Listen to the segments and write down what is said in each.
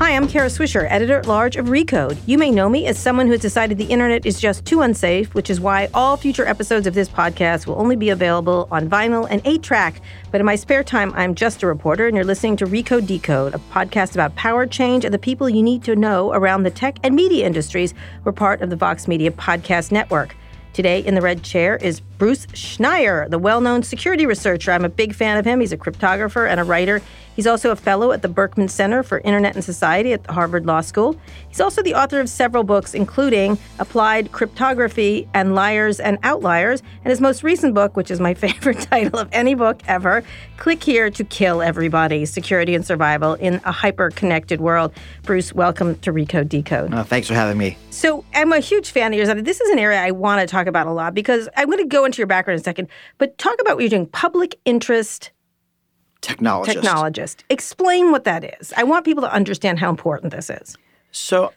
Hi, I'm Kara Swisher, editor at large of Recode. You may know me as someone who has decided the internet is just too unsafe, which is why all future episodes of this podcast will only be available on vinyl and 8 track. But in my spare time, I'm just a reporter, and you're listening to Recode Decode, a podcast about power change and the people you need to know around the tech and media industries. We're part of the Vox Media Podcast Network. Today in the red chair is Bruce Schneier, the well known security researcher. I'm a big fan of him. He's a cryptographer and a writer. He's also a fellow at the Berkman Center for Internet and Society at the Harvard Law School. He's also the author of several books, including Applied Cryptography and Liars and Outliers, and his most recent book, which is my favorite title of any book ever Click Here to Kill Everybody Security and Survival in a Hyper Connected World. Bruce, welcome to Recode Decode. Uh, thanks for having me. So, I'm a huge fan of yours. This is an area I want to talk about a lot because I'm going to go into your background in a second, but talk about what you're doing public interest Technologist. technologist. Explain what that is. I want people to understand how important this is. So,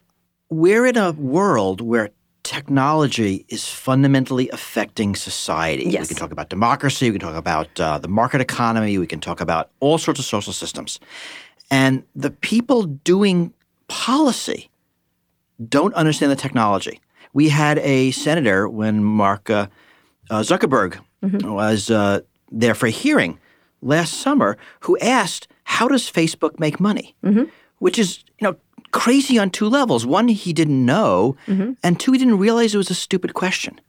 we're in a world where technology is fundamentally affecting society. Yes. We can talk about democracy, we can talk about uh, the market economy, we can talk about all sorts of social systems. And the people doing policy don't understand the technology. We had a senator when Mark uh, uh, Zuckerberg was uh, there for a hearing last summer who asked, "How does Facebook make money?" Which is, you know, crazy on two levels. One, he didn't know, and two, he didn't realize it was a stupid question.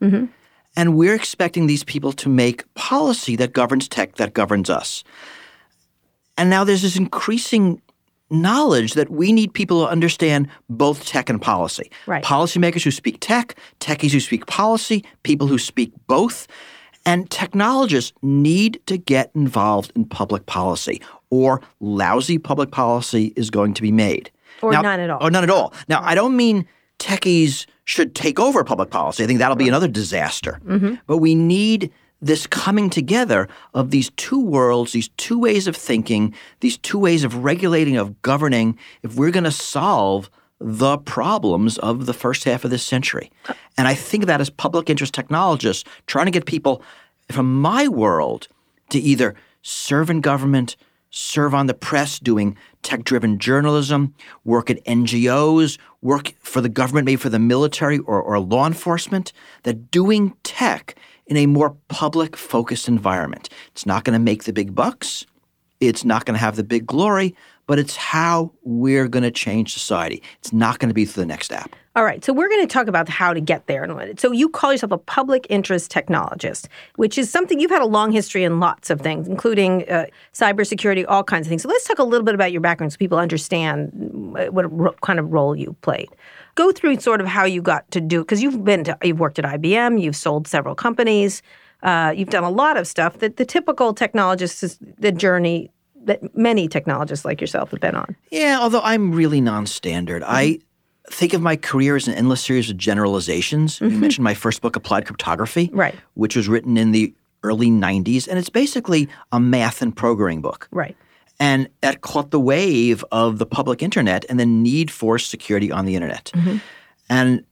And we're expecting these people to make policy that governs tech, that governs us. And now there's this increasing knowledge that we need people to understand both tech and policy. Right. Policymakers who speak tech, techies who speak policy, people who speak both. And technologists need to get involved in public policy, or lousy public policy is going to be made. Or Now- none at all. Or none at all. Now, I don't mean techies should take over public policy. I think that'll be another disaster. Mm-hmm. But we need this coming together of these two worlds, these two ways of thinking, these two ways of regulating, of governing, if we're going to solve the problems of the first half of this century. And I think that as public interest technologists, trying to get people from my world to either serve in government, serve on the press doing tech driven journalism, work at NGOs, work for the government, maybe for the military or, or law enforcement, that doing tech in a more public focused environment. It's not going to make the big bucks, it's not going to have the big glory, but it's how we're going to change society. It's not going to be through the next app. All right, so we're going to talk about how to get there in a minute. So you call yourself a public interest technologist, which is something you've had a long history in lots of things, including uh, cybersecurity, all kinds of things. So let's talk a little bit about your background so people understand uh, what kind of role you played. Go through sort of how you got to do because you've been to, you've worked at IBM, you've sold several companies, uh, you've done a lot of stuff that the typical technologist is the journey that many technologists like yourself have been on. Yeah, although I'm really non-standard. I think of my career as an endless series of generalizations. You mentioned my first book, Applied Cryptography, Right. which was written in the early 90s, and it's basically a math and programming book. Right. And that caught the wave of the public internet and the need for security on the internet. And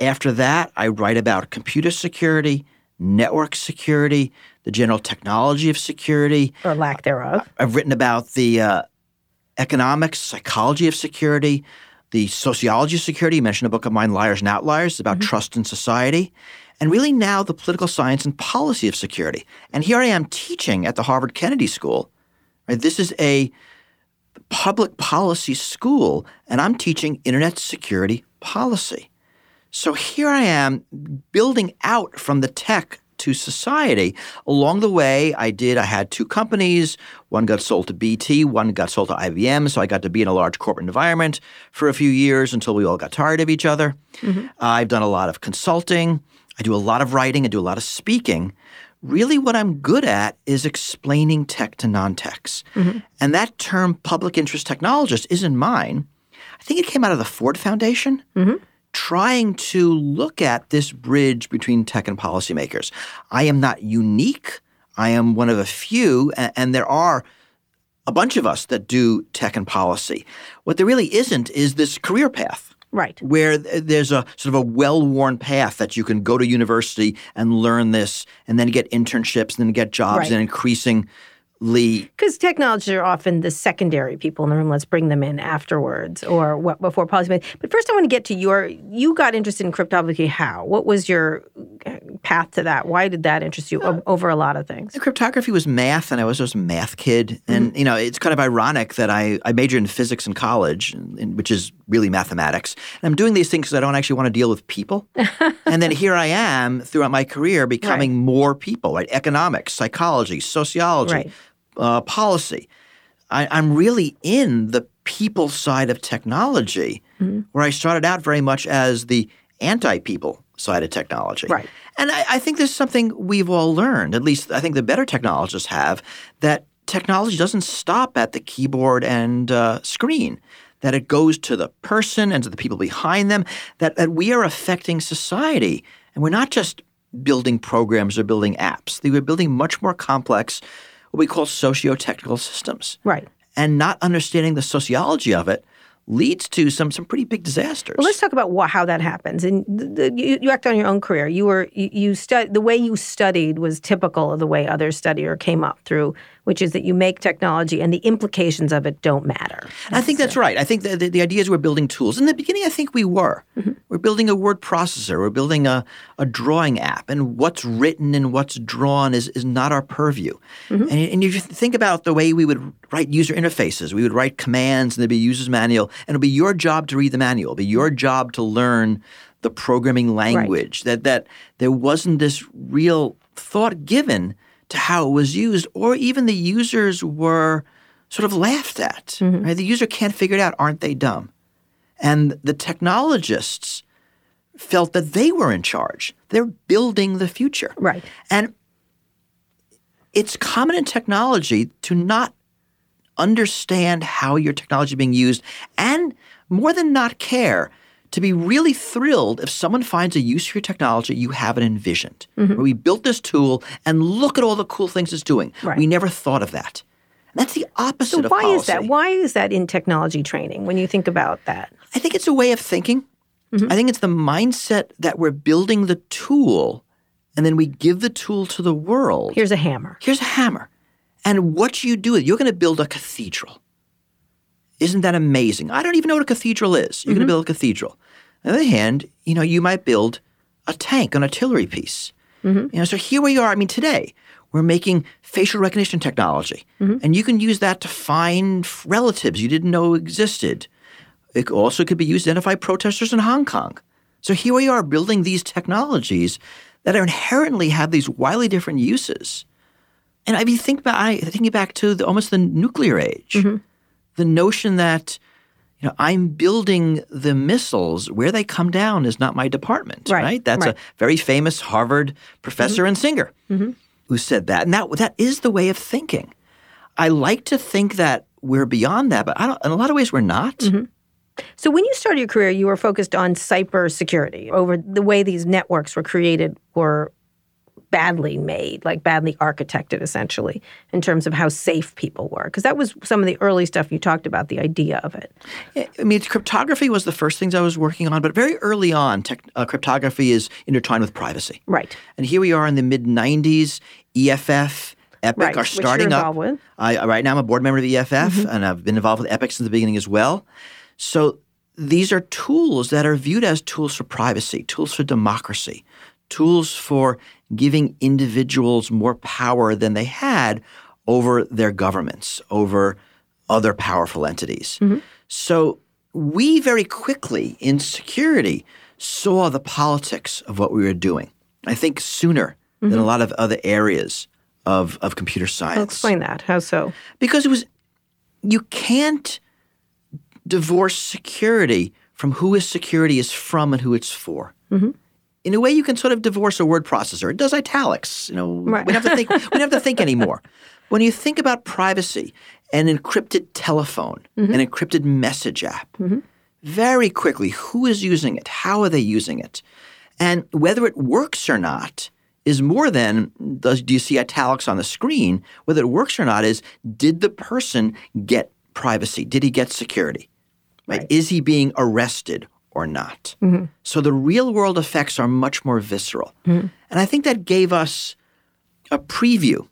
after that, I write about computer security, network security, the general technology of security. Or lack thereof. I've written about the uh, economics, psychology of security. the sociology of security. You mentioned a book of mine, Liars and Outliers, about trust in society. And really now the political science and policy of security. And here I am teaching at the Harvard Kennedy School. Right? This is a public policy school, and I'm teaching internet security policy. So here I am building out from the tech to society. Along the way, I did, I had two companies. One got sold to BT, one got sold to IBM. So I got to be in a large corporate environment for a few years until we all got tired of each other. Uh, I've done a lot of consulting. I do a lot of writing. I do a lot of speaking. Really, what I'm good at is explaining tech to non techs. Mm-hmm. And that term public interest technologist isn't mine. I think it came out of the Ford Foundation mm-hmm. trying to look at this bridge between tech and policymakers. I am not unique. I am one of a few, a- and, there are a bunch of us that do tech and policy. What there really isn't is this career path Right. where there's a sort of a well-worn path that you can go to university and learn this and then get internships and then get jobs Right. and increasingly Because technologists are often the secondary people in the room. Let's bring them in afterwards or what before policy. But first, I want to get to your. You got interested in cryptography. How? What was your uh, path to that? Why did that interest you o- over a lot of things? cryptography was math and I was just a math kid and you know it's kind of ironic that I, I majored in physics in college in, which is really mathematics and I'm doing these things because I don't actually want to deal with people and then here I am throughout my career becoming more people right economics psychology sociology Right. uh, policy I, I'm really in the people side of technology, where I started out very much as the anti people side of technology. Right. And I, I think there's something we've all learned, at least I think the better technologists have, that technology doesn't stop at the keyboard and uh, screen. That it goes to the person and to the people behind them, that, that we are affecting society. And we're not just building programs or building apps. We're building much more complex, what we call socio-technical systems. Right. And not understanding the sociology of it leads to some some pretty big disasters. Well, let's talk about how that happens. And the, the, you, you act on your own career. You were you, you stud, the way you studied was typical of the way others study or came up through, which is that you make technology and the implications of it don't matter. I think that's right. I think the, the, the idea is we're building tools. In the beginning, I think we were. Mm-hmm. We're building a word processor. We're building a, a drawing app. And what's written and what's drawn is, is not our purview. Mm-hmm. And, and if you think about the way we would write user interfaces, we would write commands and there'd be a user's manual. And it'll be your job to read the manual. It'll be your job to learn the programming language. That, that there wasn't this real thought given to how it was used, or even the users were sort of laughed at. Mm-hmm. Right? The user can't figure it out. Aren't they dumb? And the technologists felt that they were in charge. They're building the future. Right. And it's common in technology to not understand how your technology is being used and more than not care to be really thrilled if someone finds a use for your technology you haven't envisioned. Mm-hmm. We built this tool and look at all the cool things it's doing. Right. We never thought of that. And that's the opposite So of why is that? Why is that in technology training when you think about that? I think it's a way of thinking. Mm-hmm. I think it's the mindset that we're building the tool and then we give the tool to the world. Here's a hammer. Here's a hammer. And what you do, you're going to build a cathedral. Isn't that amazing? I don't even know what a cathedral is. You're going to mm-hmm. build a cathedral. On the other hand, you know, you might build a tank, an artillery piece. Mm-hmm. You know, so here we are. I mean, today we're making facial recognition technology, mm-hmm. and you can use that to find relatives you didn't know existed. It also could be used to identify protesters in Hong Kong. So here we are building these technologies that are inherently have these wildly different uses. And if you think about, I thinking back to the, almost the nuclear age, the notion that you know I'm building the missiles where they come down is not my department, Right, right? That's right. a very famous Harvard professor mm-hmm. and singer mm-hmm. who said that, and that that is the way of thinking. I like to think that we're beyond that, but I don't, in a lot of ways we're not. Mm-hmm. So when you started your career, you were focused on cybersecurity over the way these networks were created were badly made, like badly architected essentially, in terms of how safe people were. Because that was some of the early stuff you talked about, the idea of it. I mean, cryptography was the first things I was working on, but very early on, tech, uh, cryptography is intertwined with privacy. Right. And here we are in the mid 90s, EFF, EPIC Right, are starting up. with. I, right now, I'm a board member of EFF, Mm-hmm. and I've been involved with EPIC since the beginning as well. So these are tools that are viewed as tools for privacy, tools for democracy, tools for giving individuals more power than they had over their governments, over other powerful entities. Mm-hmm. So we very quickly in security saw the politics of what we were doing. I think sooner than mm-hmm. a lot of other areas of, of computer science. Well, explain that. How so? Because it was you can't divorce security from who who is security is from and who it's for. Mm-hmm. In a way, you can sort of divorce a word processor. It does italics. You know, Right. we don't have to think. we have to think anymore. When you think about privacy, an encrypted telephone, mm-hmm. an encrypted message app, mm-hmm. very quickly, who is using it? How are they using it? And whether it works or not is more than does do you see italics on the screen? Whether it works or not is did the person get privacy? Did he get security? Right? Is he being arrested or not? Mm-hmm. So the real world effects are much more visceral. Mm-hmm. And I think that gave us a preview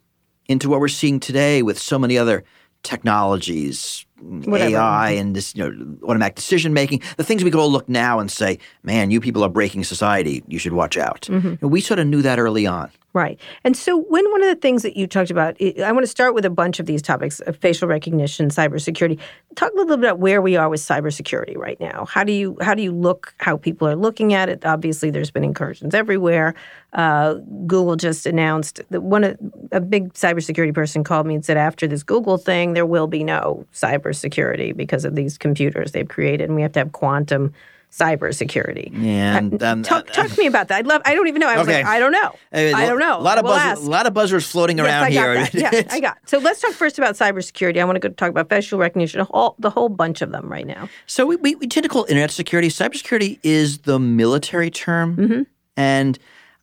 into what we're seeing today with so many other technologies, Whatever. AI, and this you know automatic decision making. The things we could all look now and say, "Man, you people are breaking society. You should watch out." Know, we sort of knew that early on. Right. And so, when one of the things that you talked about, I want to start with a bunch of these topics of facial recognition, cybersecurity. Talk a little bit about where we are with cybersecurity right now. How do you how do you look how people are looking at it? Obviously, there's been incursions everywhere. Uh, Google just announced that one a big cybersecurity person called me and said after this Google thing, there will be no cybersecurity because of these computers they've created, and we have to have quantum cybersecurity. And um, Talk, talk to me about that. I'd love. I don't even know. I was Okay. like, I don't know. uh, I don't know. A lot of buzz, a lot of buzzwords floating Yes, around I here. Yeah, I got. So let's talk first about cybersecurity. I want to go talk about facial recognition, a whole, the whole bunch of them right now. So we, we, we tend to call internet security. Cybersecurity is the military term, and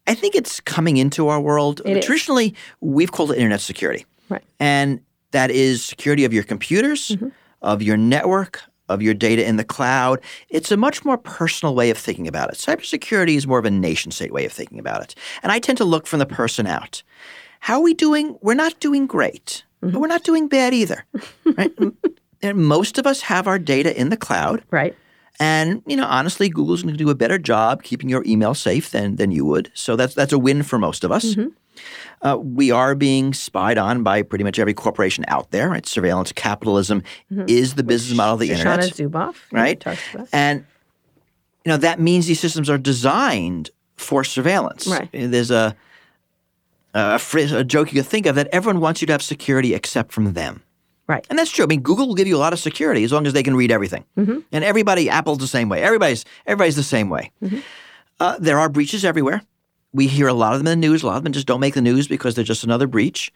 I think it's coming into our world. It is. Traditionally, we've called it internet security, Right. and that is security of your computers, mm-hmm. of your network, of your data in the cloud. It's a much more personal way of thinking about it. Cybersecurity is more of a nation state way of thinking about it, and I tend to look from the person out. How are we doing? We're not doing great, but mm-hmm. we're not doing bad either. Right? and most of us have our data in the cloud. Right. And you know, honestly, Google's going to do a better job keeping your email safe than than you would. So that's that's a win for most of us. Mm-hmm. Uh, we are being spied on by pretty much every corporation out there. Right? Surveillance capitalism mm-hmm. is the business model of the Shoshana internet, Zuboff. right? talks about. And you know that means these systems are designed for surveillance. Right. Uh, there's a a, a joke you could think of that everyone wants you to have security except from them. Right. And that's true. I mean, Google will give you a lot of security as long as they can read everything. And everybody, Apple's the same way. Everybody's everybody's the same way. Uh, there are breaches everywhere. We hear a lot of them in the news. A lot of them just don't make the news because they're just another breach.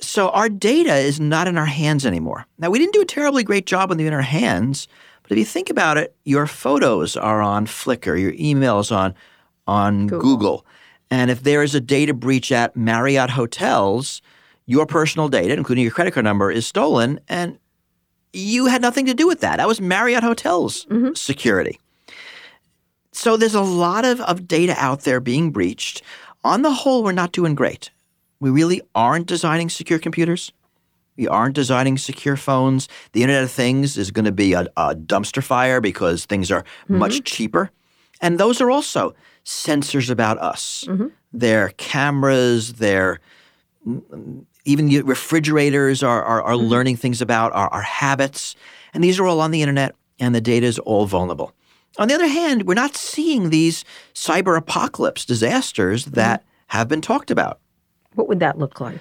So our data is not in our hands anymore. Now, we didn't do a terribly great job when they're in our hands, but if you think about it, your photos are on Flickr, your emails on on Google. And if there is a data breach at Marriott hotels, your personal data, including your credit card number, is stolen, and you had nothing to do with that. That was Marriott Hotels mm-hmm. security. So there's a lot of, of data out there being breached. On the whole, we're not doing great. We really aren't designing secure computers. We aren't designing secure phones. The Internet of Things is going to be a, a dumpster fire because things are mm-hmm. much cheaper. And those are also sensors about us. Mm-hmm. They're cameras, they're even refrigerators are, are, are mm-hmm. learning things about our, our habits. And these are all on the internet, and the data is all vulnerable. On the other hand, we're not seeing these cyber apocalypse disasters mm-hmm. that have been talked about. What would that look like?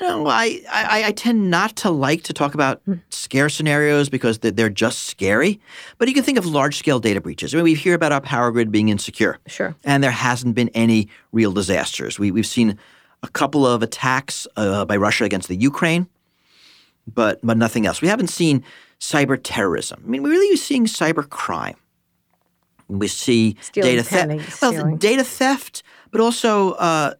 You know, I, I, I tend not to like to talk about mm. scare scenarios because they're, they're just scary. But you can think of large scale data breaches. I mean, we hear about our power grid being insecure. Sure. And there hasn't been any real disasters. We, we've seen a couple of attacks uh, by Russia against the Ukraine, but, but nothing else. We haven't seen cyber terrorism. I mean, we're really seeing cyber crime. We see Stealing, data theft. Well, stealing. data theft, but also uh,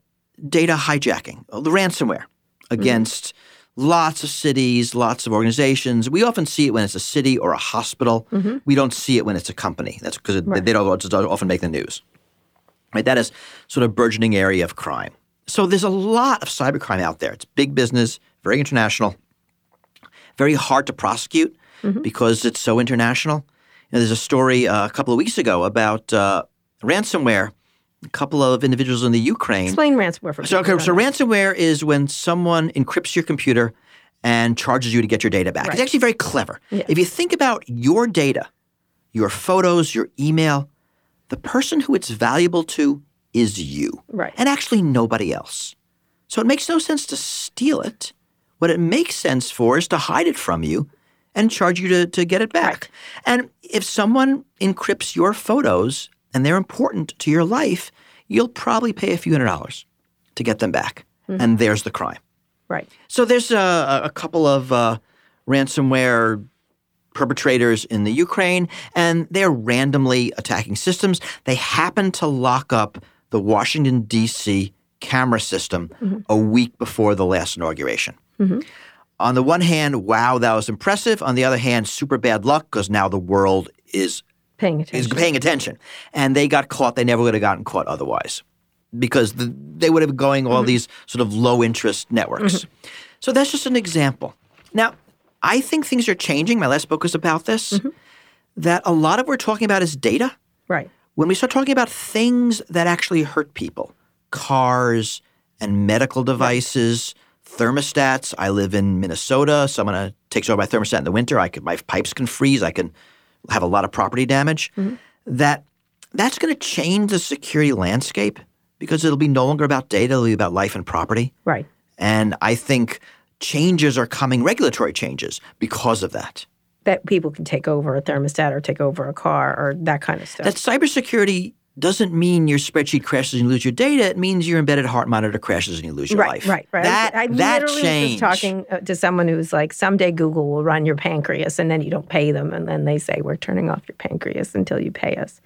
data hijacking, uh, the ransomware against lots of cities, lots of organizations. We often see it when it's a city or a hospital. We don't see it when it's a company. That's because they don't often make the news. Right? That is sort of burgeoning area of crime. So there's a lot of cybercrime out there. It's big business, very international, very hard to prosecute because it's so international. know, there's a story uh, a couple of weeks ago about uh, ransomware. A couple of individuals in the Ukraine. Explain ransomware for So, okay, so ransomware is when someone encrypts your computer and charges you to get your data back. It's actually very clever. Yeah. If you think about your data, your photos, your email, the person who it's valuable to is you. Right. And actually nobody else. So it makes no sense to steal it. What it makes sense for is to hide it from you and charge you to, to get it back. And if someone encrypts your photos and they're important to your life, you'll probably pay a few hundred dollars to get them back. And there's the crime. Right. So there's a, a couple of uh, ransomware perpetrators in the Ukraine, and they're randomly attacking systems. They happen to lock up the Washington, D.C. camera system mm-hmm. a week before the last inauguration. Mm-hmm. On the one hand, wow, that was impressive. On the other hand, super bad luck because now the world is Paying is attention. paying attention. And they got caught. They never would have gotten caught otherwise because the, they would have been going all mm-hmm. these sort of low interest networks. So that's just an example. Now, I think things are changing. My last book was about this. That a lot of what we're talking about is data. Right. When we start talking about things that actually hurt people, cars and medical devices, thermostats. I live in Minnesota. Someone uh, takes over my thermostat in the winter. I could my pipes can freeze. I can have a lot of property damage. That that's going to change the security landscape because it'll be no longer about data. It'll be about life and property. Right. And I think changes are coming, regulatory changes, because of that. That people can take over a thermostat or take over a car or that kind of stuff. That cybersecurity doesn't mean your spreadsheet crashes and you lose your data. It means your embedded heart monitor crashes and you lose your right, life. right, right. That, I, I that literally change. was talking uh, to someone who's like, someday Google will run your pancreas, and then you don't pay them, and then they say we're turning off your pancreas until you pay us,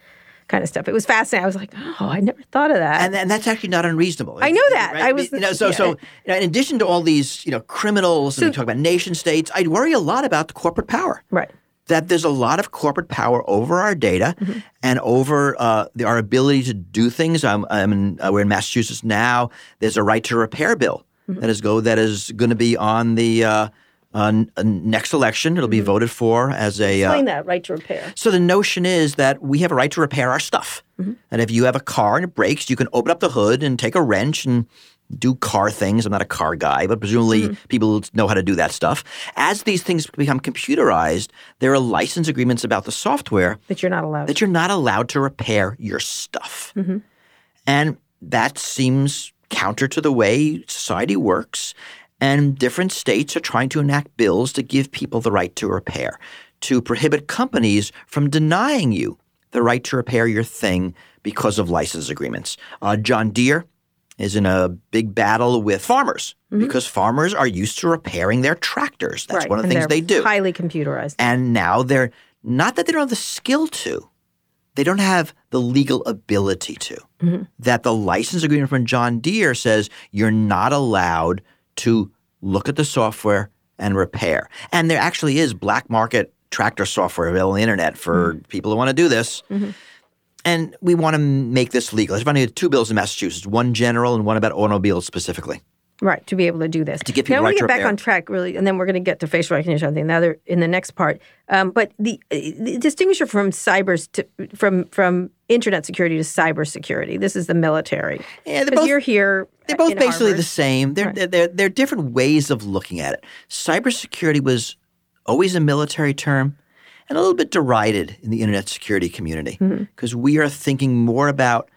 kind of stuff. It was fascinating. I was like, oh, I never thought of that. and, and that's actually not unreasonable. I know that. Right? I was- you know, so so you know, in addition to all these, you know, criminals and we talk about nation states, I'd worry a lot about the corporate power. right, that there's a lot of corporate power over our data Mm-hmm. and over uh, the, our ability to do things. I'm, I'm in, uh, we're in Massachusetts now. There's a right to repair bill Mm-hmm. that is go that is going to be on the uh, uh, n- uh, next election. It'll be voted for as a. Uh, Mm-hmm. explain that right to repair. so the notion is that we have a right to repair our stuff. Mm-hmm. And if you have a car and it breaks, you can open up the hood and take a wrench and do car things. I'm not a car guy, but presumably Mm-hmm. people know how to do that stuff. As these things become computerized, there are license agreements about the software That you're not allowed. that you're not allowed to repair your stuff. Mm-hmm. And that seems counter to the way society works. And different states are trying to enact bills to give people the right to repair, to prohibit companies from denying you the right to repair your thing because of license agreements. Uh, John Deere is in a big battle with farmers because farmers are used to repairing their tractors. That's right. one of the and things they do Highly computerized. and now they're not that they don't have the skill to they don't have the legal ability to that the license agreement from john deere says you're not allowed to look at the software and repair and there actually is black market tractor software available on the internet for mm-hmm. people who want to do this mm-hmm. and we want to make this legal. There's only two bills in Massachusetts, one general and one about automobiles specifically. Right, to be able to do this. To give people now, I want right to get back on track, really, and then we're going to get to facial recognition, I think, the other, in the next part. Um, but the, the distinguisher from cyber to, from from internet security to cyber security. This is the military. Yeah, both- you're here. They're both basically Harvard. the same. They're, they're, they're, they're different ways of looking at it. Cybersecurity was always a military term and a little bit derided in the internet security community Mm-hmm. because we are thinking more about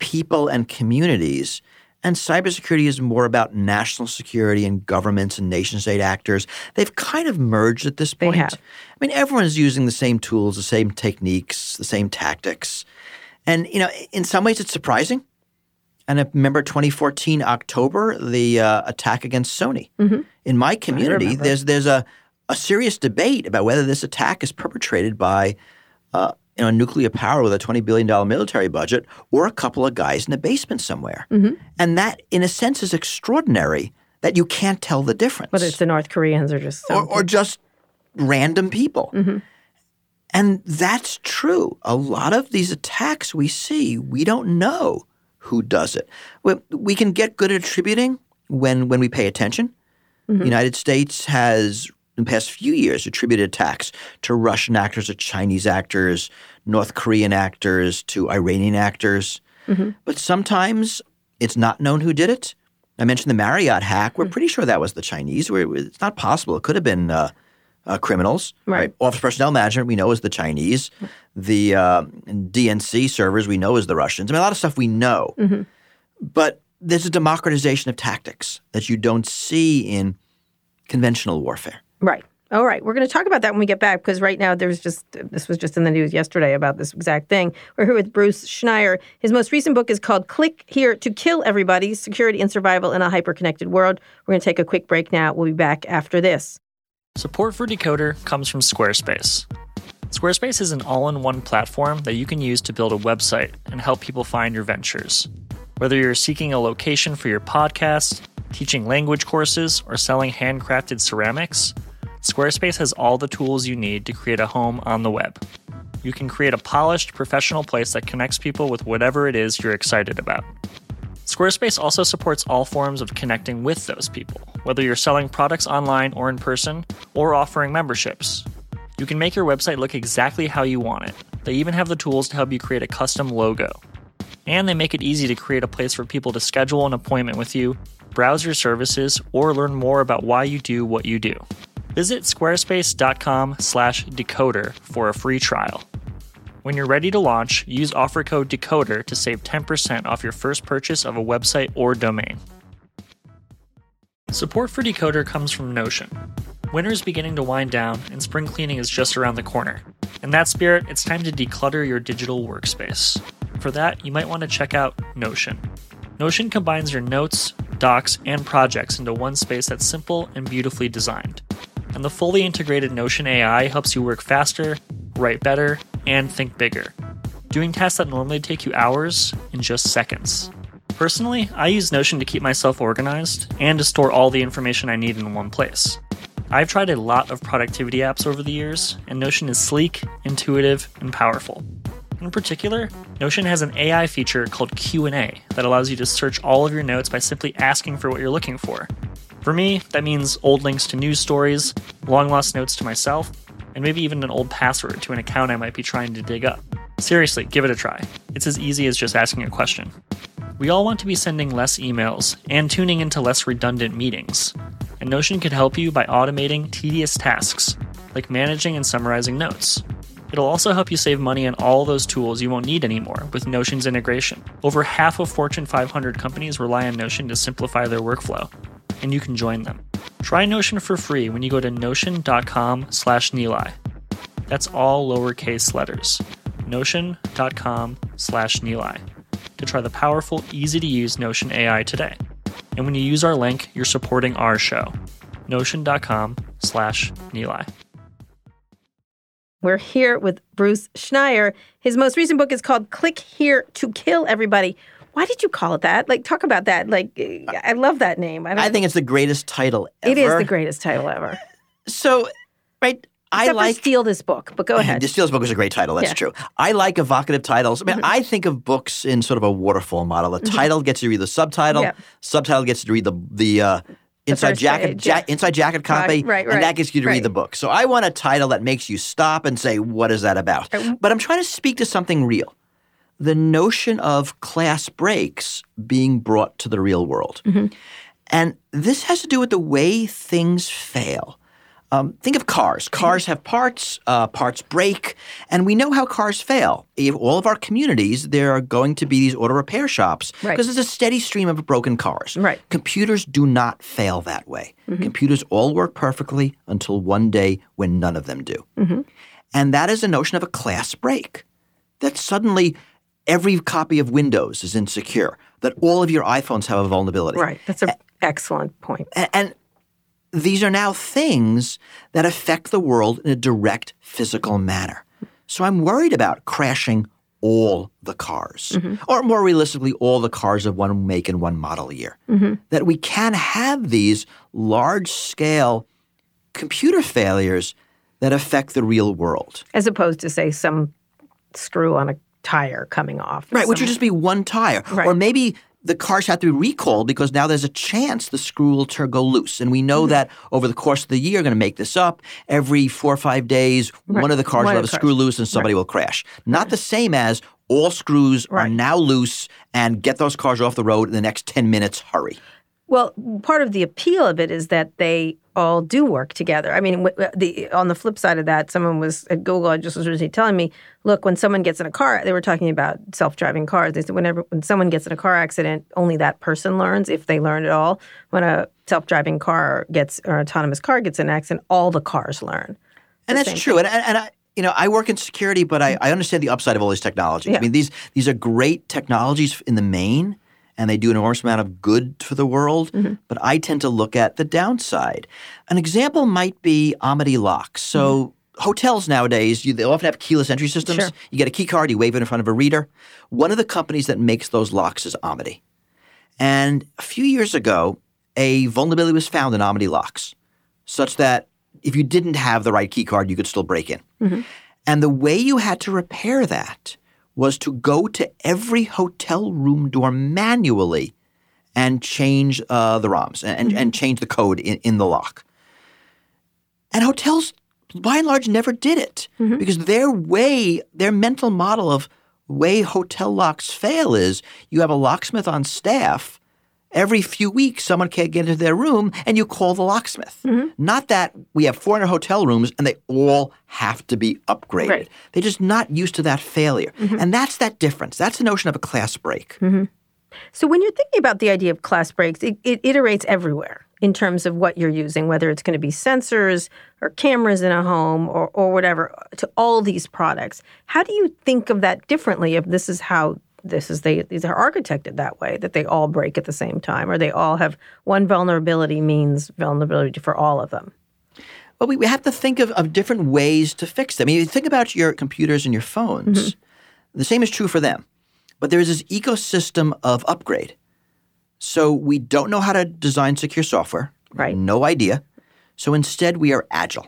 people and communities. And cybersecurity is more about national security and governments and nation state actors. They've kind of merged at this point. They have. I mean, everyone's using the same tools, the same techniques, the same tactics. And, you know, in some ways it's surprising. And I remember 2014 October, the uh, attack against Sony. In my community, there's there's a, a serious debate about whether this attack is perpetrated by uh, you know, a nuclear power with a $20 billion military budget or a couple of guys in a basement somewhere. Mm-hmm. And that, in a sense, is extraordinary that you can't tell the difference Whether it's the North Koreans or just or, or just random people. Mm-hmm. And that's true. A lot of these attacks we see, we don't know who does it. We, we can get good at attributing when, when we pay attention. The United States has in the past few years attributed attacks to Russian actors, to Chinese actors, North Korean actors, to Iranian actors. But sometimes it's not known who did it. I mentioned the Marriott hack. We're pretty sure that was the Chinese. We're, it's not possible. It could have been uh, uh, criminals. Right. Office personnel management we know is the Chinese. The uh, DNC servers we know is the Russians. I mean, a lot of stuff we know. But there's a democratization of tactics that you don't see in conventional warfare. Right. All right. We're going to talk about that when we get back because right now there's just, this was just in the news yesterday about this exact thing. We're here with Bruce Schneier. His most recent book is called Click Here to Kill Everybody Security and Survival in a Hyper-Connected World. We're going to take a quick break now. We'll be back after this. Support for Decoder comes from Squarespace. Squarespace is an all in one platform that you can use to build a website and help people find your ventures. Whether you're seeking a location for your podcast, teaching language courses, or selling handcrafted ceramics, Squarespace has all the tools you need to create a home on the web. You can create a polished, professional place that connects people with whatever it is you're excited about. Squarespace also supports all forms of connecting with those people, whether you're selling products online or in person, or offering memberships. You can make your website look exactly how you want it. They even have the tools to help you create a custom logo. And they make it easy to create a place for people to schedule an appointment with you, browse your services, or learn more about why you do what you do. Visit squarespace.com/decoder for a free trial. When you're ready to launch, use offer code DECODER to save 10% off your first purchase of a website or domain. Support for Decoder comes from Notion. Winter is beginning to wind down, and spring cleaning is just around the corner. In that spirit, it's time to declutter your digital workspace. For that, you might want to check out Notion. Notion combines your notes, docs, and projects into one space that's simple and beautifully designed. And the fully integrated Notion AI helps you work faster, write better, and think bigger, doing tasks that normally take you hours in just seconds. Personally, I use Notion to keep myself organized and to store all the information I need in one place. I've tried a lot of productivity apps over the years, and Notion is sleek, intuitive, and powerful. In particular, Notion has an AI feature called Q&A that allows you to search all of your notes by simply asking for what you're looking for. For me, that means old links to news stories, long lost notes to myself, and maybe even an old password to an account I might be trying to dig up. Seriously, give it a try. It's as easy as just asking a question. We all want to be sending less emails and tuning into less redundant meetings. And Notion can help you by automating tedious tasks, like managing and summarizing notes. It'll also help you save money on all those tools you won't need anymore with Notion's integration. Over half of Fortune 500 companies rely on Notion to simplify their workflow, and you can join them. Try Notion for free when you go to notion.com slash Neli. That's all lowercase letters. Notion.com slash Neli to try the powerful, easy-to-use Notion AI today. And when you use our link, you're supporting our show. Notion.com slash Neli. We're here with Bruce Schneier. His most recent book is called Click Here to Kill Everybody. Why did you call it that? Like, talk about that. Like, I love that name. I, I think it's the greatest title ever. it is the greatest title ever. So, right, I like Steal This Book, but go ahead. steal this book is a great title. That's Yeah. Mm-hmm. true. I like evocative titles. I mean, I think of books in sort of a waterfall model. The title gets you to read the subtitle. Yeah. Subtitle gets you to read the the uh, inside jacket page, ja- yeah. inside jacket copy, right, Right. and that gets you to right. read the book. So I want a title that makes you stop and say, "What is that about?" But I'm trying to speak to something real. The notion of class breaks being brought to the real world. And this has to do with the way things fail. Um, think of cars. Cars have parts, uh, parts break, and we know how cars fail. In all of our communities, there are going to be these auto repair shops Right. because there's a steady stream of broken cars. Right. Computers do not fail that way. Computers all work perfectly until one day when none of them do. And that is a notion of a class break. That suddenly every copy of Windows is insecure, that all of your iPhones have a vulnerability. right. That's an excellent point. A- And these are now things that affect the world in a direct physical manner. So I'm worried about crashing all the cars, mm-hmm. or more realistically, all the cars of one make and one model year. Mm-hmm. That we can have these large scale computer failures that affect the real world. As opposed to, say, some screw on a tire coming off. Right, which Some- would just be one tire. Right. Or maybe the cars have to be recalled because now there's a chance the screw will go loose. And we know mm-hmm. that over the course of the year, you're going to make this up, every four or five days, one of the cars One will have a the screw loose and somebody will crash. Not the same as all screws are now loose and get those cars off the road in the next 10 minutes, hurry. Well, part of the appeal of it is that they all do work together. I mean, the on the flip side of that, someone was at Google. I just was recently telling me, look, when someone gets in a car, they were talking about self-driving cars. They said whenever when someone gets in a car accident, only that person learns if they learn at all. When a self-driving car gets or autonomous car gets in an accident, all the cars learn. And that's true. And, and, and I, you know, I work in security, but I, I understand the upside of all these technologies. Yeah. I mean, these these are great technologies in the main, and they do an enormous amount of good for the world. Mm-hmm. But I tend to look at the downside. An example might be Onity locks. So. Hotels nowadays, you, they often have keyless entry systems. Mm-hmm. Sure. You get a key card, you wave it in front of a reader. One of the companies that makes those locks is Onity. And a few years ago, a vulnerability was found in Onity locks, such that if you didn't have the right key card, you could still break in. And the way you had to repair that was to go to every hotel room door manually and change uh, the ROMs and, and change the code in, in the lock. And hotels, by and large, never did it because their way, their mental model of way hotel locks fail is you have a locksmith on staff. Every few weeks, someone can't get into their room, and you call the locksmith. Mm-hmm. Not that we have 400 hotel rooms and they all have to be upgraded. Right. They're just not used to that failure. Mm-hmm. And that's that difference. That's the notion of a class break. Mm-hmm. So when you're thinking about the idea of class breaks, it, it iterates everywhere in terms of what you're using, whether it's going to be sensors or cameras in a home or, or whatever, to all these products. How do you think of that differently if this is how this is they these are architected that way, that they all break at the same time, or they all have one vulnerability means vulnerability for all of them? Well, we, we have to think of, of different ways to fix them. I mean, you think about your computers and your phones. Mm-hmm. The same is true for them. But there is this ecosystem of upgrade. So we don't know how to design secure software. Right. No idea. So instead, we are agile.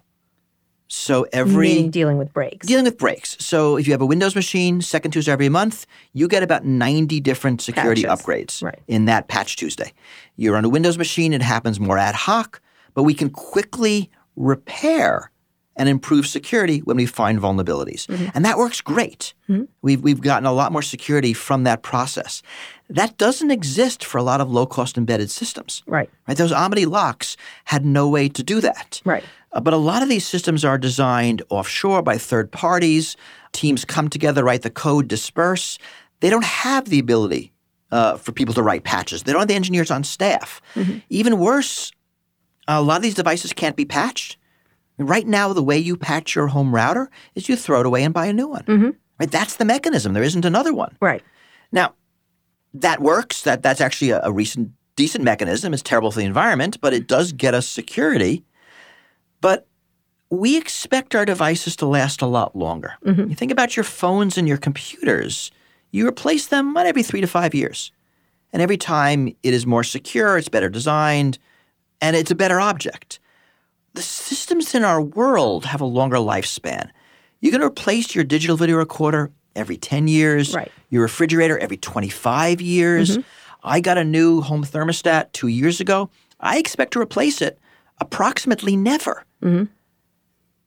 So every Meaning dealing with breaks. dealing with breaks. So if you have a Windows machine, second Tuesday every month, you get about 90 different security Patches. upgrades Right. in that patch Tuesday. You're on a Windows machine, it happens more ad hoc, but we can quickly repair and improve security when we find vulnerabilities. Mm-hmm. And that works great. Mm-hmm. We've, we've gotten a lot more security from that process. That doesn't exist for a lot of low cost embedded systems. Right. Right? Those Onity locks had no way to do that. Right. Uh, but a lot of these systems are designed offshore by third parties. Teams come together, write the code, disperse. They don't have the ability uh, for people to write patches. They don't have the engineers on staff. Even worse, a lot of these devices can't be patched. Right now, the way you patch your home router is you throw it away and buy a new one. Right? That's the mechanism. There isn't another one. Right. Now, that works. That that's actually a, a recent decent mechanism. It's terrible for the environment, but it does get us security. But we expect our devices to last a lot longer. Mm-hmm. You think about your phones and your computers. You replace them about every three to five years. And every time it is more secure, it's better designed, and it's a better object. The systems in our world have a longer lifespan. You can replace your digital video recorder every 10 years, Right. your refrigerator every 25 years. Mm-hmm. I got a new home thermostat two years ago. I expect to replace it approximately never. Mm-hmm.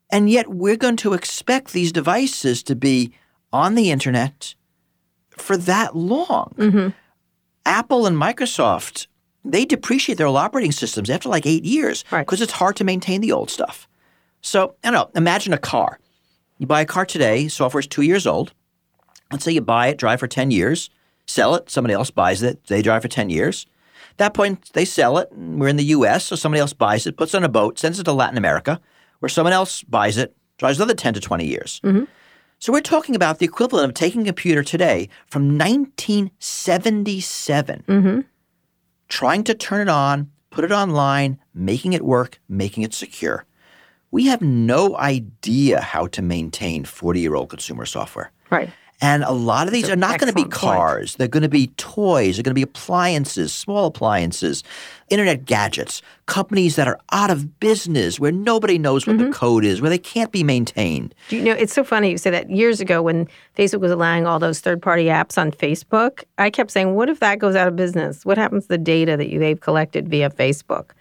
And yet we're going to expect these devices to be on the internet for that long. Mm-hmm. Apple and Microsoft, they depreciate their old operating systems after like eight years Right. because it's hard to maintain the old stuff. So, I don't know, imagine a car. You buy a car today, software is two years old. Let's say you buy it, drive for 10 years, sell it, somebody else buys it, they drive for 10 years. At that point, they sell it, and we're in the US, so somebody else buys it, puts it on a boat, sends it to Latin America, where someone else buys it, drives another 10 to 20 years. Mm-hmm. So we're talking about the equivalent of taking a computer today from 1977, mm-hmm. trying to turn it on, put it online, making it work, making it secure. We have no idea how to maintain 40 year old consumer software. Right. And a lot of these That's are not going to be excellent point. cars. They're going to be toys. They're going to be appliances, small appliances, internet gadgets, companies that are out of business, where nobody knows what Mm-hmm. the code is, where they can't be maintained. Do you know, it's so funny you say that. Years ago, when Facebook was allowing all those third party apps on Facebook, I kept saying, what if that goes out of business? What happens to the data that you, they've collected via Facebook?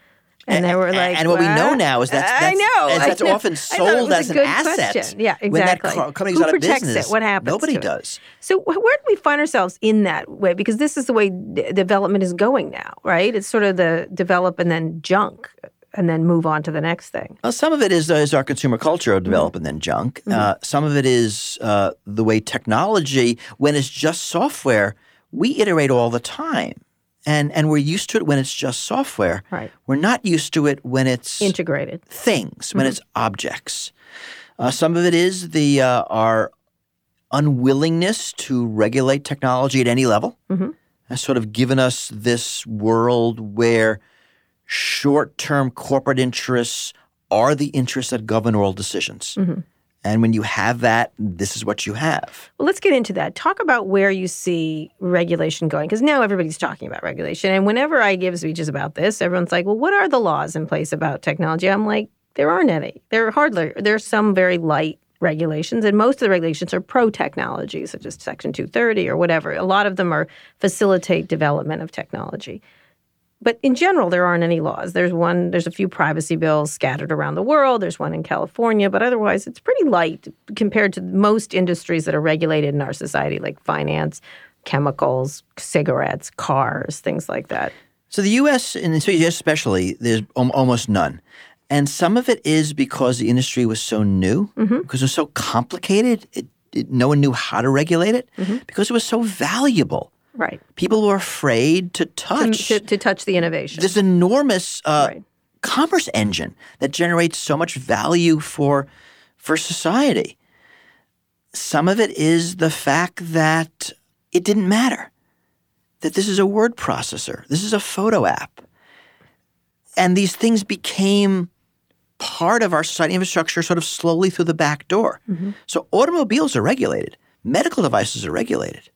And they were like, and what we know now is that's, I that's know. is I know. often I thought it sold as an asset. question. Yeah, When that exactly. company's Who out of protects business, it? What happens? Nobody to it? does. So where do we find ourselves in that way? Because this is the way d- development is going now, right? It's sort of the develop and then junk, and then move on to the next thing. Well, some of it is, uh, is our consumer culture Mm-hmm. of developing then junk. Uh, some of it is uh, the way technology, when it's just software, we iterate all the time. And, and we're used to it when it's just software. Right. We're not used to it when it's Integrated. things, when it's objects. Uh, some of it is the uh, our unwillingness to regulate technology at any level has sort of given us this world where short-term corporate interests are the interests that govern all decisions. And when you have that, this is what you have. Well, let's get into that. Talk about where you see regulation going, because now everybody's talking about regulation. And whenever I give speeches about this, everyone's like, "Well, what are the laws in place about technology?" I'm like, "There aren't any. There are hardly. there are some very light regulations, and most of the regulations are pro technology, such as Section 230 or whatever. A lot of them are facilitate development of technology." But in general, there aren't any laws. There's one, there's a few privacy bills scattered around the world. There's one in California, but otherwise, it's pretty light compared to most industries that are regulated in our society, like finance, chemicals, cigarettes, cars, things like that. So the U.S. and the U.S. especially, there's almost none, and some of it is because the industry was so new, mm-hmm. because it was so complicated. It, it, no one knew how to regulate it mm-hmm. because it was so valuable. Right. People were afraid to To, touch to, to touch the innovation. this enormous uh, Right. commerce engine that generates so much value for for society. Some of it is the fact that it didn't matter. That this is a word processor. This is a photo app. And these things became part of our society infrastructure sort of slowly through the back door. So automobiles are regulated, medical devices are regulated.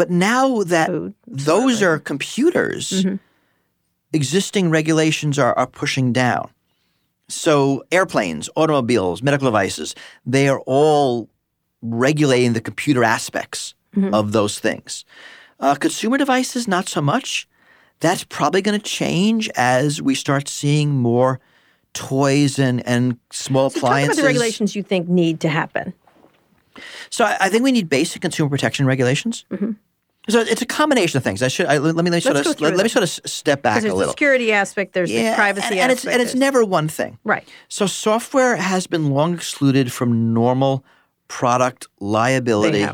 But now that Food, those are computers, mm-hmm. existing regulations are, are pushing down. So airplanes, automobiles, medical devices, they are all regulating the computer aspects mm-hmm. of those things. Uh, consumer devices, not so much. That's probably going to change as we start seeing more toys and, and small So talk about appliances. the regulations you think need to happen. So I, I think we need basic consumer protection regulations. Mm-hmm. So it's a combination of things. I should I, let me let me sort Mm-hmm. Let's of let, let me sort of step back a there's the security aspect, there's the privacy and, and it's aspect. and it's never one thing. Right. So software has been long excluded from normal product liability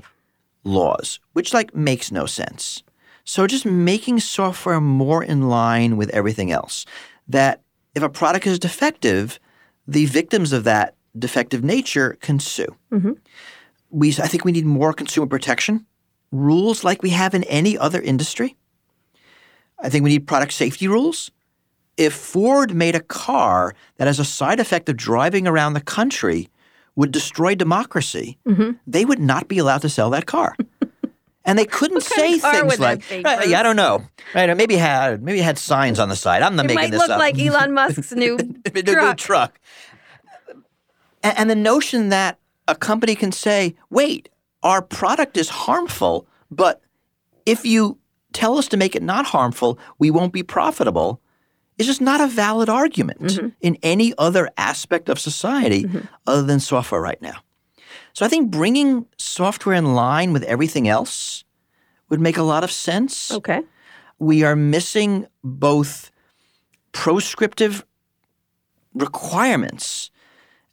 laws, which like makes no sense. So just making software more in line with everything else. That if a product is defective, the victims of that defective nature can sue. We, I think we need more consumer protection rules like we have in any other industry. I think we need product safety rules. If Ford made a car that has a side effect of driving around the country would destroy democracy, mm-hmm. they would not be allowed to sell that car. And they couldn't say things like, be, "Right, Bruce?" yeah, I don't know, right? Or maybe it had maybe had signs on the side. I'm not It making might look like Elon Musk's new new truck. truck. And, and the notion that a company can say, wait, our product is harmful, but if you tell us to make it not harmful, we won't be profitable, is just not a valid argument Mm-hmm. in any other aspect of society other than software right now. So I think bringing software in line with everything else would make a lot of sense Okay. we are missing both proscriptive requirements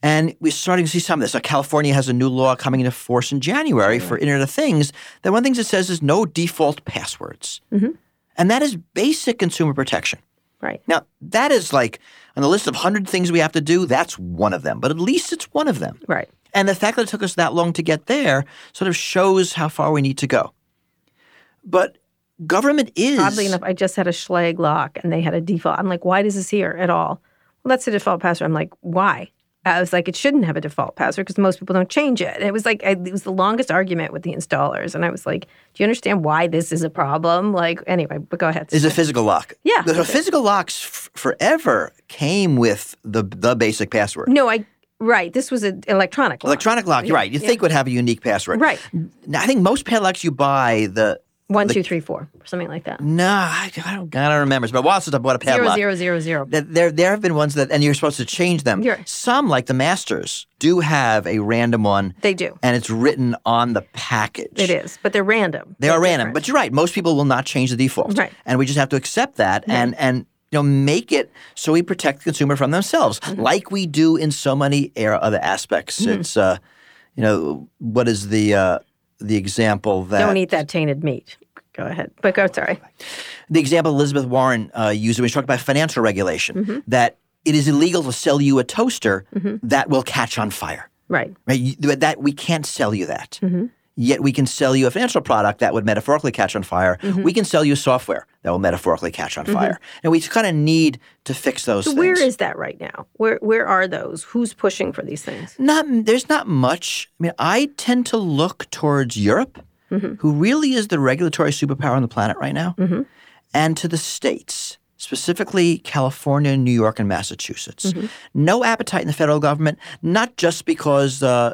and we're starting to see some of this. Like California has a new law coming into force in January for Internet of Things. That one of the things it says is no default passwords. Mm-hmm. And that is basic consumer protection. Right. Now, that is like on the list of 100 things we have to do, that's one of them. But at least it's one of them. Right. And the fact that it took us that long to get there sort of shows how far we need to go. But government is Oddly enough, I just had a Schlage lock and they had a default. I'm like, why does this here at all? Well, that's the default password. I'm like, why? I was like, it shouldn't have a default password because most people don't change it. And it was like, I, it was the longest argument with the installers. And I was like, do you understand why this is a problem? Like, anyway, but go ahead. Is a physical lock. Yeah. The physical locks f- forever came with the the basic password. no, I, right. This was an electronic lock. Electronic lock, you're right. You think would have a unique password. Right. Now, I think most padlocks you buy, the One, two, three, four, something like that. no, I, I don't, I don't remember. It's been a while since I bought a Zero, padlock. zero, zero, zero. That there, there have been ones that, and you're supposed to change them. You're- Some, like the Masters, do have a random one, They do. and it's written on the package. It is, but they're random. They They're are random, different. but you're right. Most people will not change the default, Right. and we just have to accept that and and you know make it so we protect the consumer from themselves, Mm-hmm. like we do in so many air other aspects. It's uh, you know, what is the uh, the example that Don't eat that tainted meat. Go ahead. But go, sorry. the example Elizabeth Warren uh, used when she talked about financial regulation Mm-hmm. that it is illegal to sell you a toaster that will catch on fire. Right. Right? You- That we can't sell you that. Mm-hmm. Yet we can sell you a financial product that would metaphorically catch on fire. Mm-hmm. We can sell you software that will metaphorically catch on fire. And we kind of need to fix those things. Where is that right now? Where where are those? Who's pushing for these things? not there's not much. I mean, I tend to look towards Europe, Mm-hmm. who really is the regulatory superpower on the planet right now, and to the states, specifically California, New York, and Massachusetts. Mm-hmm. No appetite in the federal government, not just because uh,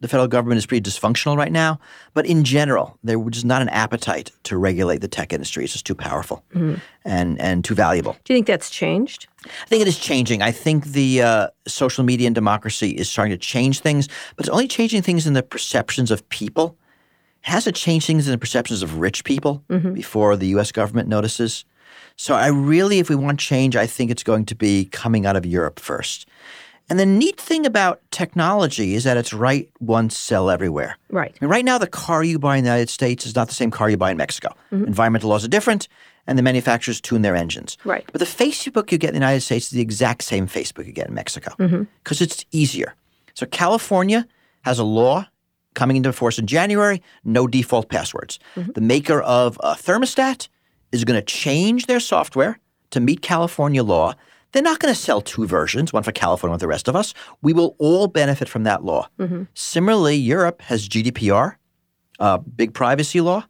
the federal government is pretty dysfunctional right now, but in general, there was just not an appetite to regulate the tech industry. It's just too powerful Mm-hmm. and and too valuable. Do you think that's changed? I think it is changing. I think the uh, social media and democracy is starting to change things, but it's only changing things in the perceptions of people. It has to change things in the perceptions of rich people before the U.S. government notices. So I really, if we want change, I think it's going to be coming out of Europe first. And the neat thing about technology is that it's write once, sell everywhere. Right. I mean, right now, the car you buy in the United States is not the same car you buy in Mexico. Mm-hmm. Environmental laws are different, and the manufacturers tune their engines. Right. But the Facebook you get in the United States is the exact same Facebook you get in Mexico mm-hmm. because it's easier. So California has a law coming into force in January no default passwords. Mm-hmm. The maker of a thermostat is going to change their software to meet California law. They're not going to sell two versions, one for California, one for the rest of us. We will all benefit from that law. Similarly, Europe has GDPR, uh, big privacy law,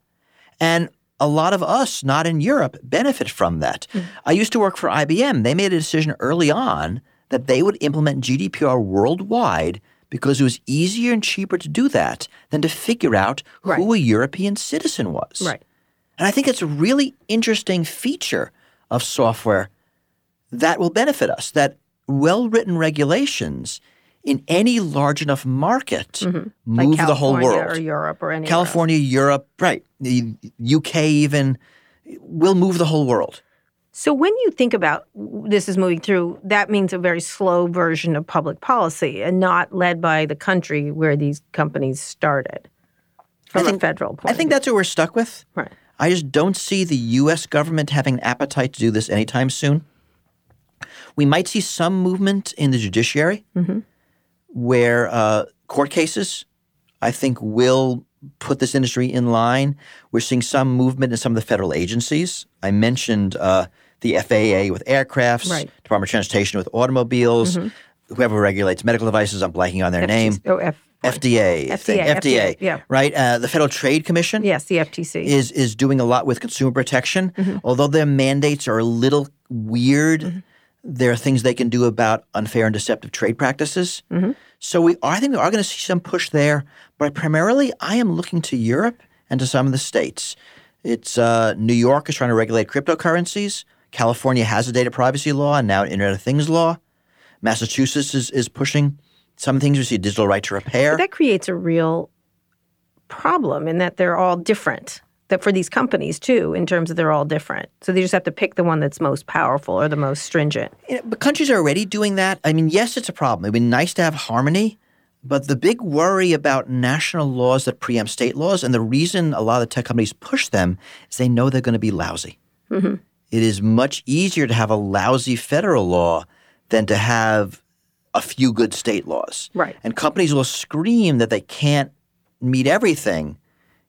and a lot of us not in Europe benefit from that. I used to work for IBM. They made a decision early on that they would implement GDPR worldwide because it was easier and cheaper to do that than to figure out who a European citizen was. Right. And I think it's a really interesting feature of software that will benefit us, that well written regulations in any large enough market mm-hmm. move Like the whole world. or Europe or any California, Europe, right, the UK even will move the whole world. So when you think about this is moving through, that means a very slow version of public policy and not led by the country where these companies started. From a federal point. I think that's what we're stuck with. right. I just don't see the U.S. government having an appetite to do this anytime soon. We might see some movement in the judiciary where uh, court cases, I think, will put this industry in line. We're seeing some movement in some of the federal agencies. I mentioned uh, the FAA with aircrafts, Right. Department of Transportation with automobiles, whoever regulates medical devices, I'm blanking on their name. Oh, F- FDA, think. FDA, FDA, yeah. right? Uh, the Federal Trade Commission yes, the FTC. is is doing a lot with consumer protection. Mm-hmm. Although their mandates are a little weird, Mm-hmm. There are things they can do about unfair and deceptive trade practices. Mm-hmm. So we are, I think we are going to see some push there. But primarily, I am looking to Europe and to some of the states. It's uh, New York is trying to regulate cryptocurrencies. California has a data privacy law and now an Internet of Things law. Massachusetts is, is pushing some things. We see digital right to repair. that creates a real problem in that they're all different. That for these companies too, in terms of they're all different. So they just have to pick the one that's most powerful or the most stringent. You know, but countries are already doing that. I mean, yes, it's a problem. It'd be nice to have harmony, but the big worry about national laws that preempt state laws, and the reason a lot of the tech companies push them, is they know they're going to be lousy. Mm-hmm. It is much easier to have a lousy federal law than to have a few good state laws. Right. And companies will scream that they can't meet everything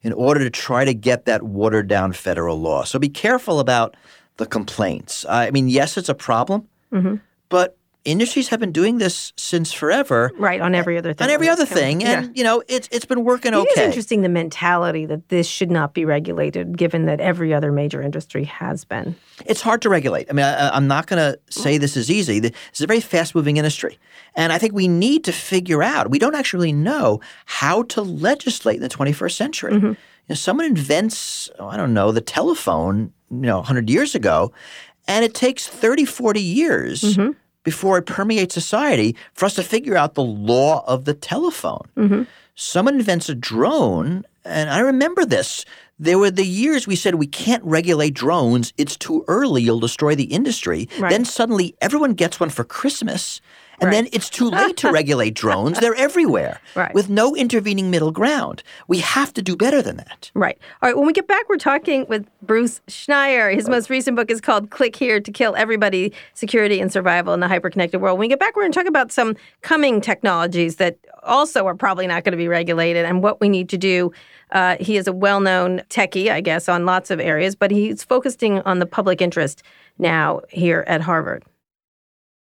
in order to try to get that watered down federal law. So be careful about the complaints. I mean, yes, it's a problem, mm-hmm. but industries have been doing this since forever. Right, on every other thing. On every other thing. Yeah. And, you know, it's it's been working It is okay. interesting the mentality that this should not be regulated, given that every other major industry has been. It's hard to regulate. I mean, I, I'm not going to say this is easy. This is a very fast moving industry. And I think we need to figure out, we don't actually know how to legislate in the 21st century. Mm-hmm. You know, someone invents, oh, I don't know, the telephone, you know, 100 years ago, and it takes 30, 40 years mm-hmm. Before it permeates society for us to figure out the law of the telephone. Mm-hmm. Someone invents a drone, and I remember this. There were the years we said we can't regulate drones. It's too early. You'll destroy the industry. Right. Then suddenly everyone gets one for Christmas. And then it's too late to regulate drones. They're everywhere Right. with no intervening middle ground. We have to do better than that. Right. All right. When we get back, we're talking with Bruce Schneier. His most recent book is called Click Here to Kill Everybody Security and Survival in the Hyperconnected World. When we get back, we're going to talk about some coming technologies that also are probably not going to be regulated and what we need to do. Uh, he is a well known techie, I guess, on lots of areas, but he's focusing on the public interest now here at Harvard.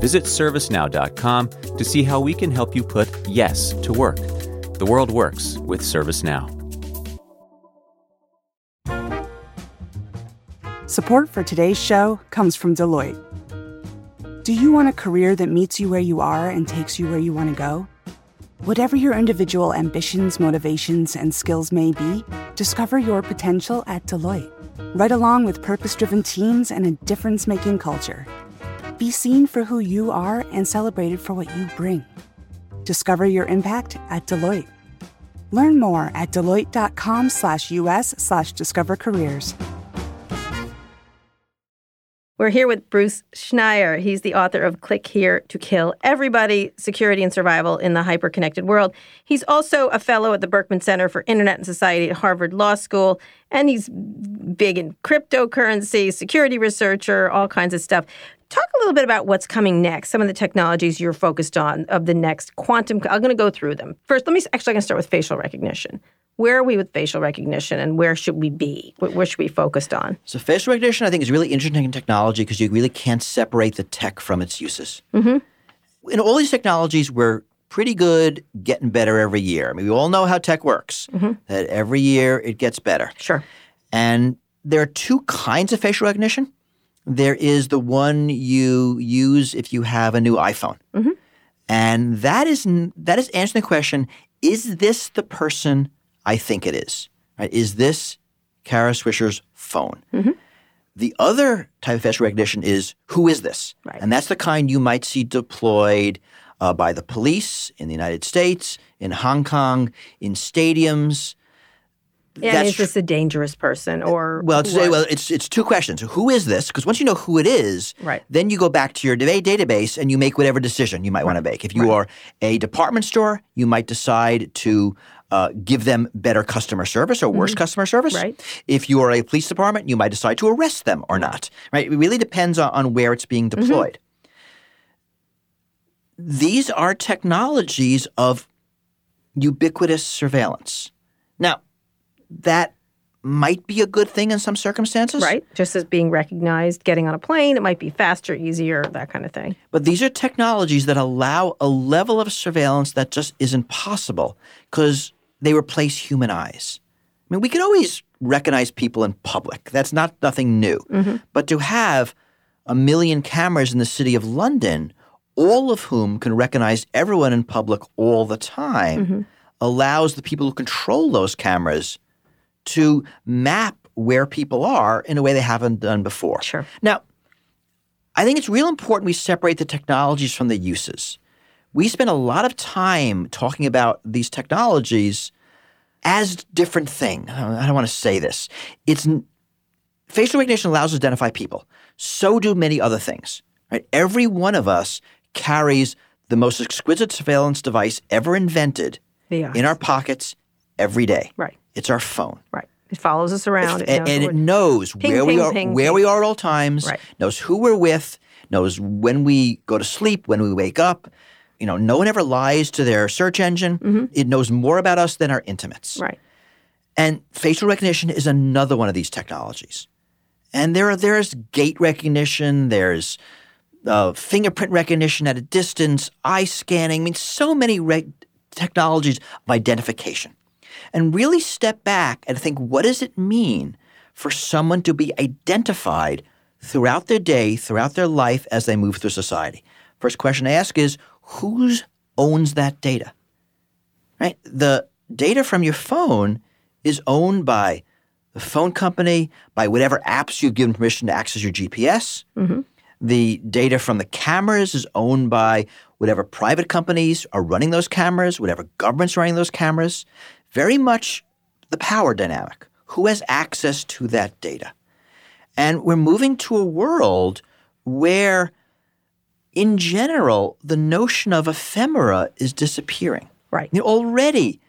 Visit servicenow.com to see how we can help you put yes to work. The world works with ServiceNow. Support for today's show comes from Deloitte. Do you want a career that meets you where you are and takes you where you want to go? Whatever your individual ambitions, motivations, and skills may be, discover your potential at Deloitte. Right along with purpose driven teams and a difference making culture. Be seen for who you are and celebrated for what you bring. Discover your impact at Deloitte. Learn more at deloitte.com slash us slash discover careers. We're here with Bruce Schneier. He's the author of Click Here to Kill Everybody Security and Survival in the Hyperconnected World. He's also a fellow at the Berkman Center for Internet and Society at Harvard Law School, and he's big in cryptocurrency, security researcher, all kinds of stuff. Talk a little bit about what's coming next, some of the technologies you're focused on of the next quantum. I'm going to go through them. First, let me actually, I'm going to start with facial recognition. Where are we with facial recognition and where should we be? Where should we be focused on? So facial recognition, I think, is really interesting in technology because you really can't separate the tech from its uses. Mm-hmm. In all these technologies, we're pretty good, getting better every year. I mean, we all know how tech works. That every year it gets better. Sure. And there are two kinds of facial recognition. There is the one you use if you have a new iPhone, and that is that is answering the question: Is this the person I think it is? Right? Is this Kara Swisher's phone? The other type of facial recognition is who is this? Right. And that's the kind you might see deployed uh, by the police in the United States, in Hong Kong, in stadiums. And That's is this a dangerous person or well, what? well, it's it's two questions. Who is this? Because once you know who it is, Right. then you go back to your da- database and you make whatever decision you might want to make. If you are a department store, you might decide to uh, give them better customer service or worse customer service. Mm-hmm. Right. If you are a police department, you might decide to arrest them or not. Right. It really depends on, on where it's being Mm-hmm. deployed. These are technologies of ubiquitous surveillance. Now, that might be a good thing in some circumstances. right? Just as being recognized, getting on a plane, it might be faster, easier, that kind of thing. But these are technologies that allow a level of surveillance that just isn't possible because they replace human eyes. I mean, we can always recognize people in public. That's not nothing new. Mm-hmm. But to have a million cameras in the city of London, all of whom can recognize everyone in public all the time, mm-hmm. allows the people who control those cameras to map where people are in a way they haven't done before. Sure. Now, I think it's real important we separate the technologies from the uses. We spend a lot of time talking about these technologies as different things. I don't, want to say this. It's facial recognition allows us to identify people. So do many other things. Right? Every one of us carries the most exquisite surveillance device ever invented in our pockets every day. Right. It's our phone. Right. It follows us around. If- it and, knows and it knows Ping, where we are ping, where ping. we are at all times Right. knows who we're with knows when we go to sleep when we wake up you know no one ever lies to their search engine it knows more about us than our intimates Mm-hmm. Right. and facial recognition is another one of these technologies and there are there's gait recognition there's uh, fingerprint recognition at a distance eye scanning i mean so many reg- technologies of identification and really step back and think what does it mean for someone to be identified throughout their day, throughout their life as they move through society? First question I ask is who owns that data? Right? The data from your phone is owned by the phone company, by whatever apps you've given permission to access your GPS. Mm-hmm. The data from the cameras is owned by whatever private companies are running those cameras, whatever government's running those cameras. Very much the power dynamic. Who has access to that data? And we're moving to a world where, in general, the notion of ephemera is disappearing. Right. You know, already,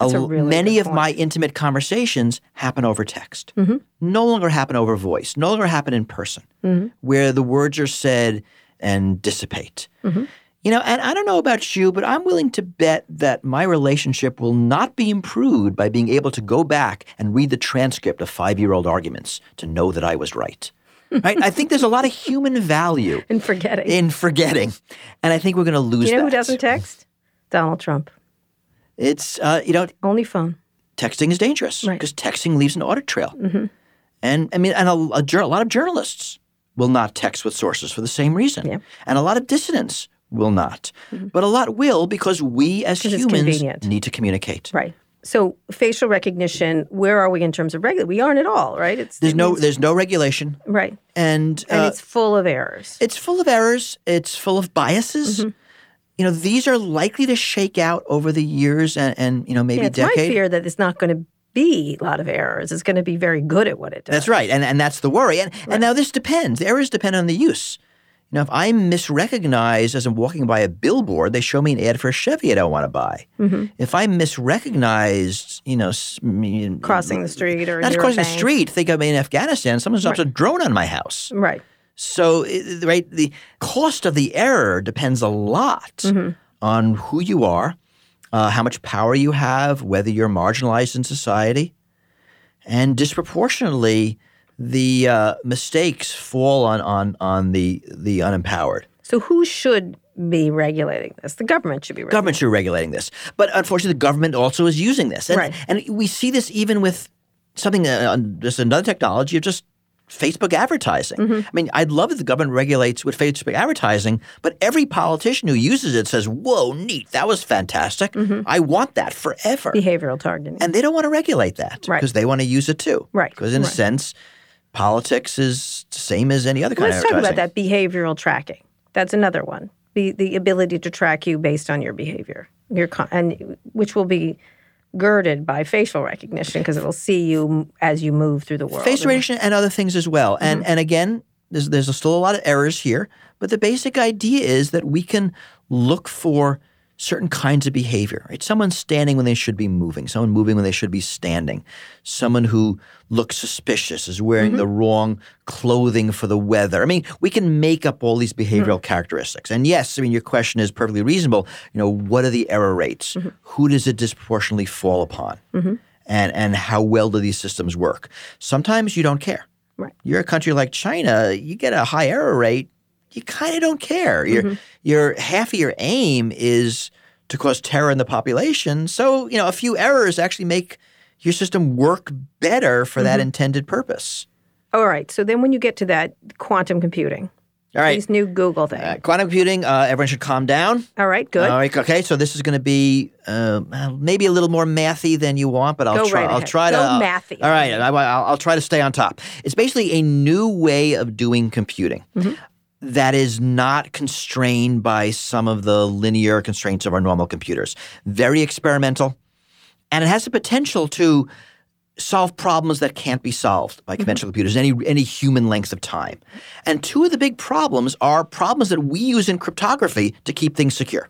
a really many of my intimate conversations happen over text. Mm-hmm. No longer happen over voice. No longer happen in person, Mm-hmm. where the words are said and dissipate. Mm-hmm. You know, and I don't know about you, but I'm willing to bet that my relationship will not be improved by being able to go back and read the transcript of five year old arguments to know that I was right. right? I think there's a lot of human value And forgetting. in forgetting. And I think we're going to lose you know that. who doesn't text? Donald Trump. It's, uh, you know, Only phone. texting is dangerous Right. Because texting leaves an audit trail. mm-hmm. And I mean, and a, a, a lot of journalists will not text with sources for the same reason. Yeah. And a lot of dissidents will not. But a lot will because we as humans need to communicate. Right. So facial recognition, where are we in terms of regulation? We aren't at all, right? It's There's it no means- there's no regulation right, and, and uh, it's full of errors. it's full of errors, it's full of biases. Mm-hmm. You know, these are likely to shake out over the years and, and you know, maybe yeah, it's decade. my fear that it's not going to be a lot of errors. It's going to be very good at what it does. That's right, and and that's the worry. And and now this depends. The errors depend on the use. You know, if I'm misrecognized as I'm walking by a billboard, they show me an ad for a Chevy I don't want to buy. Mm-hmm. If I'm misrecognized, you know, me- Crossing the street or not crossing the street. Think I'm in Afghanistan. Someone drops a drone on my house. Right. So, right, the cost of the error depends a lot Mm-hmm. on who you are, uh, how much power you have, whether you're marginalized in society, and disproportionately, the uh, mistakes fall on on on the the unempowered. So who should be regulating this? The government should be regulating. Government should be regulating this, but unfortunately, the government also is using this, and Right. and we see this even with something uh, just another technology of just Facebook advertising. Mm-hmm. I mean, I'd love if the government regulates with Facebook advertising, but every politician who uses it says, "Whoa, neat! That was fantastic! Mm-hmm. I want that forever." behavioral targeting. and they don't want to regulate that Right. because they want to use it too. Right, Because in a sense, politics is the same as any other kind Let's of talk about that behavioral tracking. That's another one. The the ability to track you based on your behavior, your con- and which will be girded by facial recognition because it will see you as you move through the world. face recognition and other things as well. And Mm-hmm. and again, there's there's still a lot of errors here, but the basic idea is that we can look for certain kinds of behavior. Right? Someone standing when they should be moving, someone moving when they should be standing, someone who looks suspicious is wearing Mm-hmm. the wrong clothing for the weather. I mean, we can make up all these behavioral characteristics. And yes, I mean your question is perfectly reasonable. You know, what are the error rates? Mm-hmm. Who does it disproportionately fall upon? And and how well do these systems work? Sometimes you don't care. Right. You're a country like China, you get a high error rate, you kind of don't care. Your Mm-hmm. your half of your aim is to cause terror in the population. So, you know, a few errors actually make your system work better for that Mm-hmm. intended purpose. All right. So then when you get to that quantum computing, All right. these new Google thing. Uh, quantum computing, uh, everyone should calm down. All right. Good. All right, okay. So this is going to be uh, maybe a little more mathy than you want, but I'll Go try. right I'll try to. Go uh, mathy. All right, I, will I'll try to stay on top. It's basically a new way of doing computing Mm-hmm. That is not constrained by some of the linear constraints of our normal computers. Very experimental, and it has the potential to solve problems that can't be solved by mm-hmm. conventional computers any any human length of time. And two of the big problems are problems that we use in cryptography to keep things secure.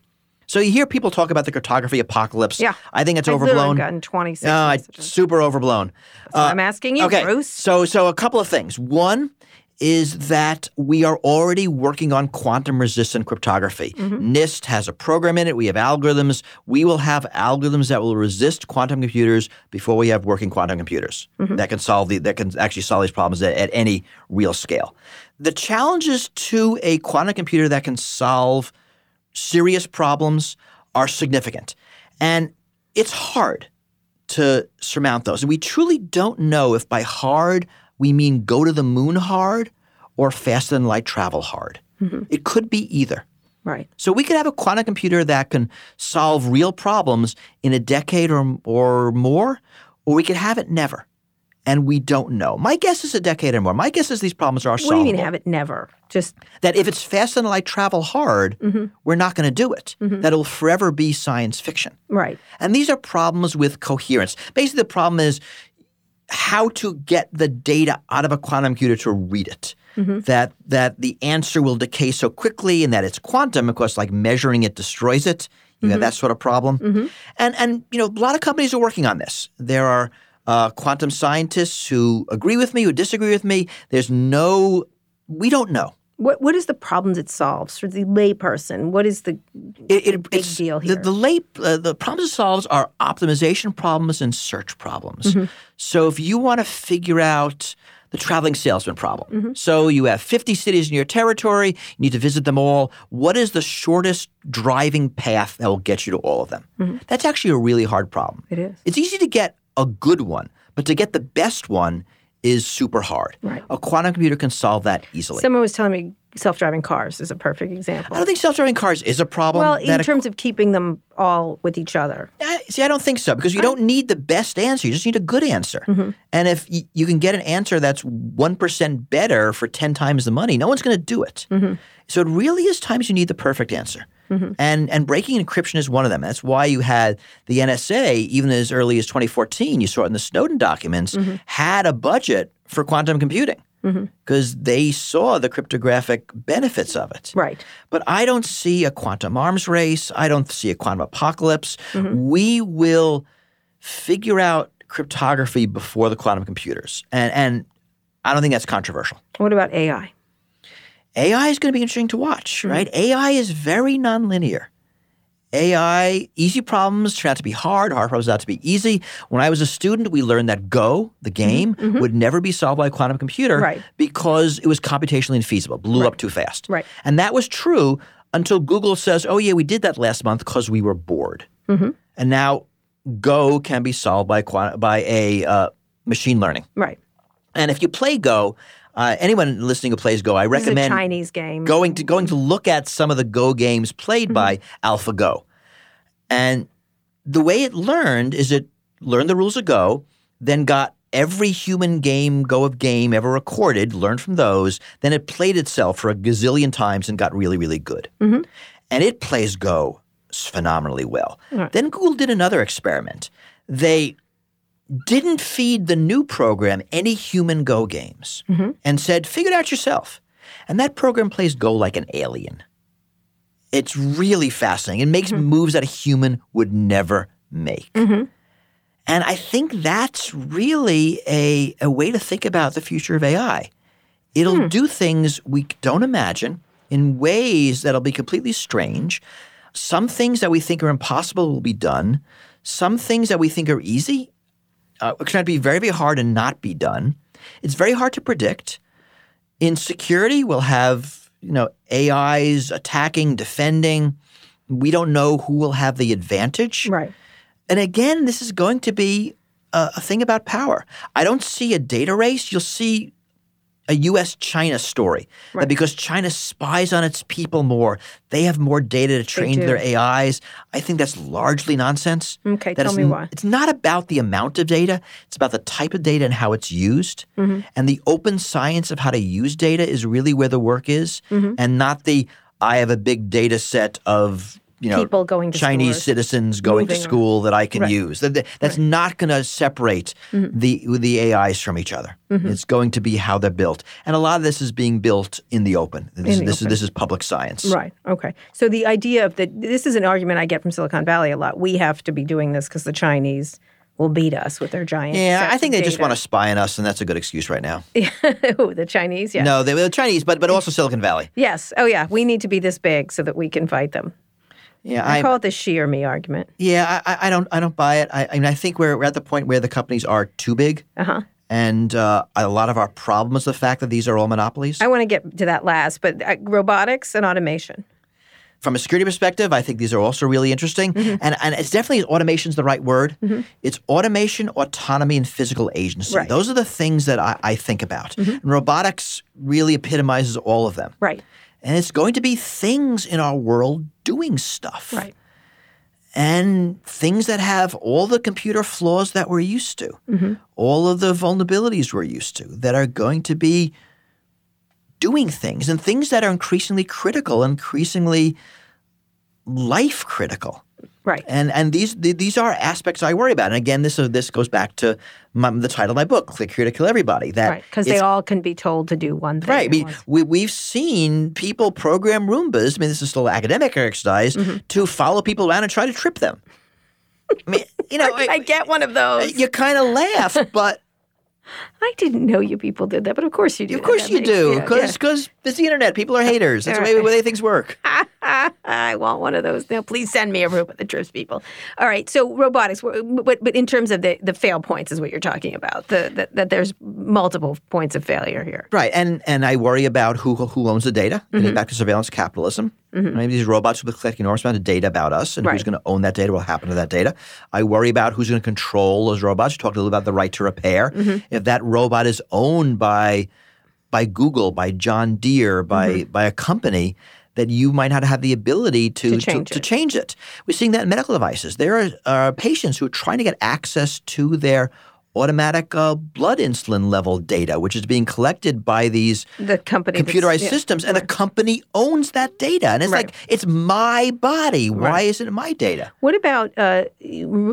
So you hear people talk about the cryptography apocalypse. Yeah. I think it's I've literally overblown. gotten 26 No, I- super overblown. So uh, I'm asking you, okay. Bruce. So so a couple of things. One is that we are already working on quantum resistant cryptography. Mm-hmm. NIST has a program in it. We have algorithms. We will have algorithms that will resist quantum computers before we have working quantum computers Mm-hmm. that can solve the that can actually solve these problems at, at any real scale. The challenges to a quantum computer that can solve serious problems are significant. And it's hard to surmount those. And we truly don't know if by hard we mean go to the moon hard or faster than light travel hard. It could be either. Right. So we could have a quantum computer that can solve real problems in a decade or, or more, or we could have it never. And we don't know. My guess is a decade or more. My guess is these problems are What do solvable you mean have it never? Just that if it's faster than light travel hard, Mm-hmm. we're not going to do it. That it'll forever be science fiction. right. And these are problems with coherence. Basically, the problem is how to get the data out of a quantum computer to read it. Mm-hmm. That that the answer will decay so quickly, and that it's quantum. Of course, like measuring it destroys it. You have mm-hmm. that sort of problem. Mm-hmm. And and you know, a lot of companies are working on this. There are uh, quantum scientists who agree with me, who disagree with me. There's no, we don't know. What what is the problems it solves for the layperson? What is the It, it, big deal The, here? the late uh, the problems it solves are optimization problems and search problems. Mm-hmm. So if you want to figure out the traveling salesman problem, mm-hmm. so you have 50 cities in your territory, you need to visit them all. What is the shortest driving path that will get you to all of them? Mm-hmm. That's actually a really hard problem. It is. It's easy to get a good one, but to get the best one is super hard. Right. A quantum computer can solve that easily. Someone was telling me self-driving cars is a perfect example. I don't think self-driving cars is a problem. Well, in that a terms of keeping them all with each other. I- See, I don't think so because you don't need the best answer. You just need a good answer. Mm-hmm. And if y- you can get an answer that's 1% better for 10 times the money, no one's going to do it. Mm-hmm. So it really is times you need the perfect answer. Mm-hmm. And, and breaking encryption is one of them. That's why you had the NSA, even as early as 2014, you saw it in the Snowden documents, Mm-hmm. had a budget for quantum computing mm-hmm. because they saw the cryptographic benefits of it. Right. But I don't see a quantum arms race. I don't see a quantum apocalypse. Mm-hmm. We will figure out cryptography before the quantum computers. And, and I don't think that's controversial. What about AI? AI is going to be interesting to watch, hmm. right? AI is very nonlinear. AI, easy problems turn out to be hard, hard problems out to be easy. When I was a student, we learned that Go, the mm-hmm, game, mm-hmm. would never be solved by a quantum computer Right. because it was computationally infeasible, blew up too fast. Right. And that was true until Google says, oh, yeah, we did that last month because we were bored. Mm-hmm. And now Go can be solved by, by a uh, machine learning. Right. And if you play Go, uh, anyone listening who plays Go, I This is a recommend Chinese game. going to going to look at some of the Go games played by AlphaGo. And the way it learned is it learned the rules of Go, then got every human game Go of game ever recorded, learned from those, then it played itself for a gazillion times and got really, really good. And it plays Go phenomenally well. Then Google did another experiment. They didn't feed the new program any human Go games mm-hmm. and said, figure it out yourself. And that program plays Go like an alien. It's really fascinating. It makes mm-hmm. moves that a human would never make. Mm-hmm. And I think that's really a, a way to think about the future of AI. It'll hmm. do things we don't imagine in ways that'll be completely strange. Some things that we think are impossible will be done. Some things that we think are easy uh, are going to be very, very hard and not be done. It's very hard to predict. In security, we'll have you know AIs attacking, defending. We don't know who will have the advantage. Right. And again, this is going to be a, a thing about power. I don't see a data race. You'll see a U.S. China story that because China spies on its people more, they have more data to train their AIs. I think that's largely nonsense. Okay, That tell me why. It's not about the amount of data, it's about the type of data and how it's used. Mm-hmm. And the open science of how to use data is really where the work is, Mm-hmm. and not the I have a big data set of you know People going to Chinese citizens going to school that I can Right. use. That, that- that's not going to separate Mm-hmm. the the AIs from each other. It's going to be how they're built, and a lot of this is being built in the open. This, the this open. is this is public science. Right. Okay. So the idea of the this is an argument I get from Silicon Valley a lot. We have to be doing this because the Chinese will beat us with their giant. Yeah, I think they just want to spy on us, and that's a good excuse right now. Who, the Chinese. Yeah. No, they, the Chinese, but but also Silicon Valley. Yes. Oh, yeah. We need to be this big so that we can fight them. Yeah, I I, call it the Xi or me argument. yeah, I, I don't I don't buy it. I, I mean, I think we're, we're at the point where the companies are too big, Uh huh. and uh, a lot of our problem is the fact that these are all monopolies. I want to get to that last, but uh, robotics and automation. From a security perspective, I think these are also really interesting, Mm-hmm. and and it's definitely automation's the right word. It's automation, autonomy, and physical agency. Right. Mm-hmm. Those are the things that I, I think about. And robotics really epitomizes all of them. Right. And it's going to be things in our world doing stuff. Right. and things that have all the computer flaws that we're used to, Mm-hmm. all of the vulnerabilities we're used to, that are going to be doing things and things that are increasingly critical, increasingly life critical. Right. And and these these are aspects I worry about. And again, this uh, this goes back to my, the title of my book, "Click Here to Kill Everybody." That Right. Because they all can be told to do one thing. Right. I mean, we, we've seen people program Roombas. I mean, this is still academic exercise Mm-hmm. to follow people around and try to trip them. I mean, you know, I get one of those. you kind of laugh, but I didn't know you people did that, but of course you do. of course you makes- do, yeah, because it's the internet. People are haters. That's the way, Right. way things work. I want one of those. Now, please send me a robot that trips people. All right. So robotics, but but in terms of the the fail points is what you're talking about. The that, that there's multiple points of failure here. Right, and and I worry about who who owns the data. Mm-hmm. Getting back to surveillance capitalism, maybe these robots will be collecting enormous amount of data about us, and who's going to own that data? What will happen to that data? I worry about who's going to control those robots. You talked a little about the right to repair. Mm-hmm. If that robot is owned by by Google, by John Deere, by Mm-hmm. by a company. That you might not have the ability to, To change to, it. change it. We're seeing that in medical devices. There are uh, patients who are trying to get access to their automatic uh, blood insulin level data, which is being collected by these The company computerized yeah. systems, and the company owns that data. And it's Right. like, it's my body. Why Right. isn't it my data? What about uh,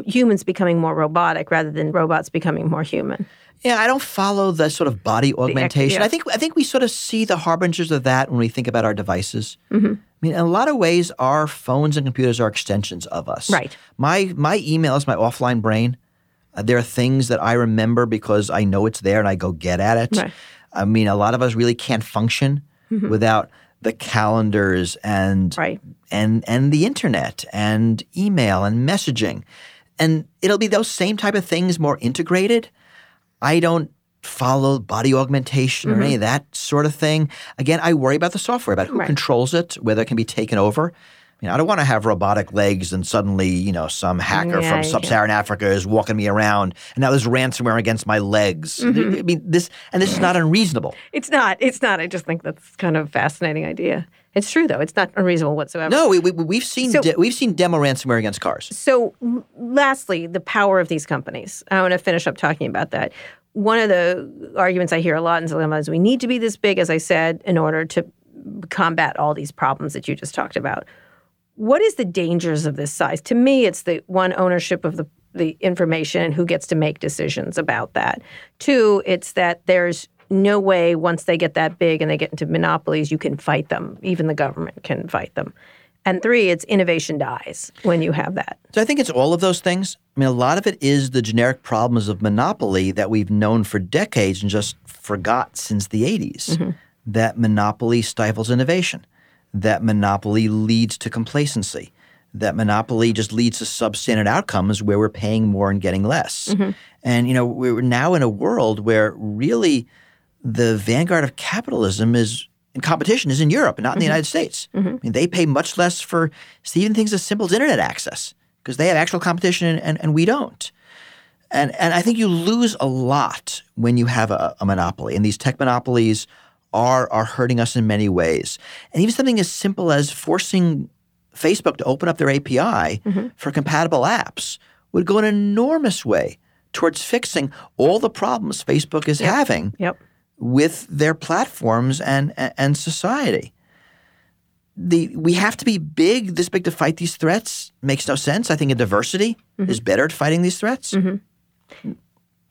humans becoming more robotic rather than robots becoming more human? Yeah, I don't follow the sort of body augmentation. yeah. I think I think we sort of see the harbingers of that when we think about our devices. Mm-hmm. I mean, in a lot of ways, our phones and computers are extensions of us. Right. My my email is my offline brain. Uh, there are things that I remember because I know it's there and I go get at it. Right. Mm-hmm. I mean, a lot of us really can't function without the calendars and Right. and and the internet and email and messaging. And it'll be those same type of things more integrated. I don't follow body augmentation or any of that sort of thing. Again, I worry about the software, about who Mm-hmm. Right. controls it, whether it can be taken over. I mean, I don't want to have robotic legs and suddenly, you know, some hacker Yeah, from sub-Saharan Africa is walking me around, and now there's ransomware against my legs. Mm-hmm. I mean, this and this is not unreasonable. It's not. It's not. I just think that's kind of a fascinating idea. It's true though. It's not unreasonable whatsoever. No, we, we, we've seen So- de- we've seen demo ransomware against cars. So, lastly, the power of these companies. I want to finish up talking about that. One of the arguments I hear a lot in Valley is we need to be this big, as I said, in order to combat all these problems that you just talked about. What is the dangers of this size? To me, it's the one ownership of the the information and who gets to make decisions about that. Two, it's that there's no way once they get that big and they get into monopolies, you can fight them. Even the government can fight them. And three, it's innovation dies when you have that. So I think it's all of those things. I mean, a lot of it is the generic problems of monopoly that we've known for decades and just forgot since the 80s. Mm-hmm. That monopoly stifles innovation, that monopoly leads to complacency, that monopoly just leads to substandard outcomes where we're paying more and getting less. Mm-hmm. And, you know, we're now in a world where really the vanguard of capitalism is in competition is in Europe and not in the mm-hmm. United States. Mm-hmm. I mean, they pay much less for even things as simple as internet access because they have actual competition and, and, and we don't. And and I think you lose a lot when you have a, a monopoly, and these tech monopolies are are hurting us in many ways. And even something as simple as forcing Facebook to open up their API mm-hmm. for compatible apps would go an enormous way towards fixing all the problems Facebook is having Yep. with their platforms and and society. the we have to be big, this big to fight these threats makes no sense. I think a diversity mm-hmm. is better at fighting these threats. Mm-hmm.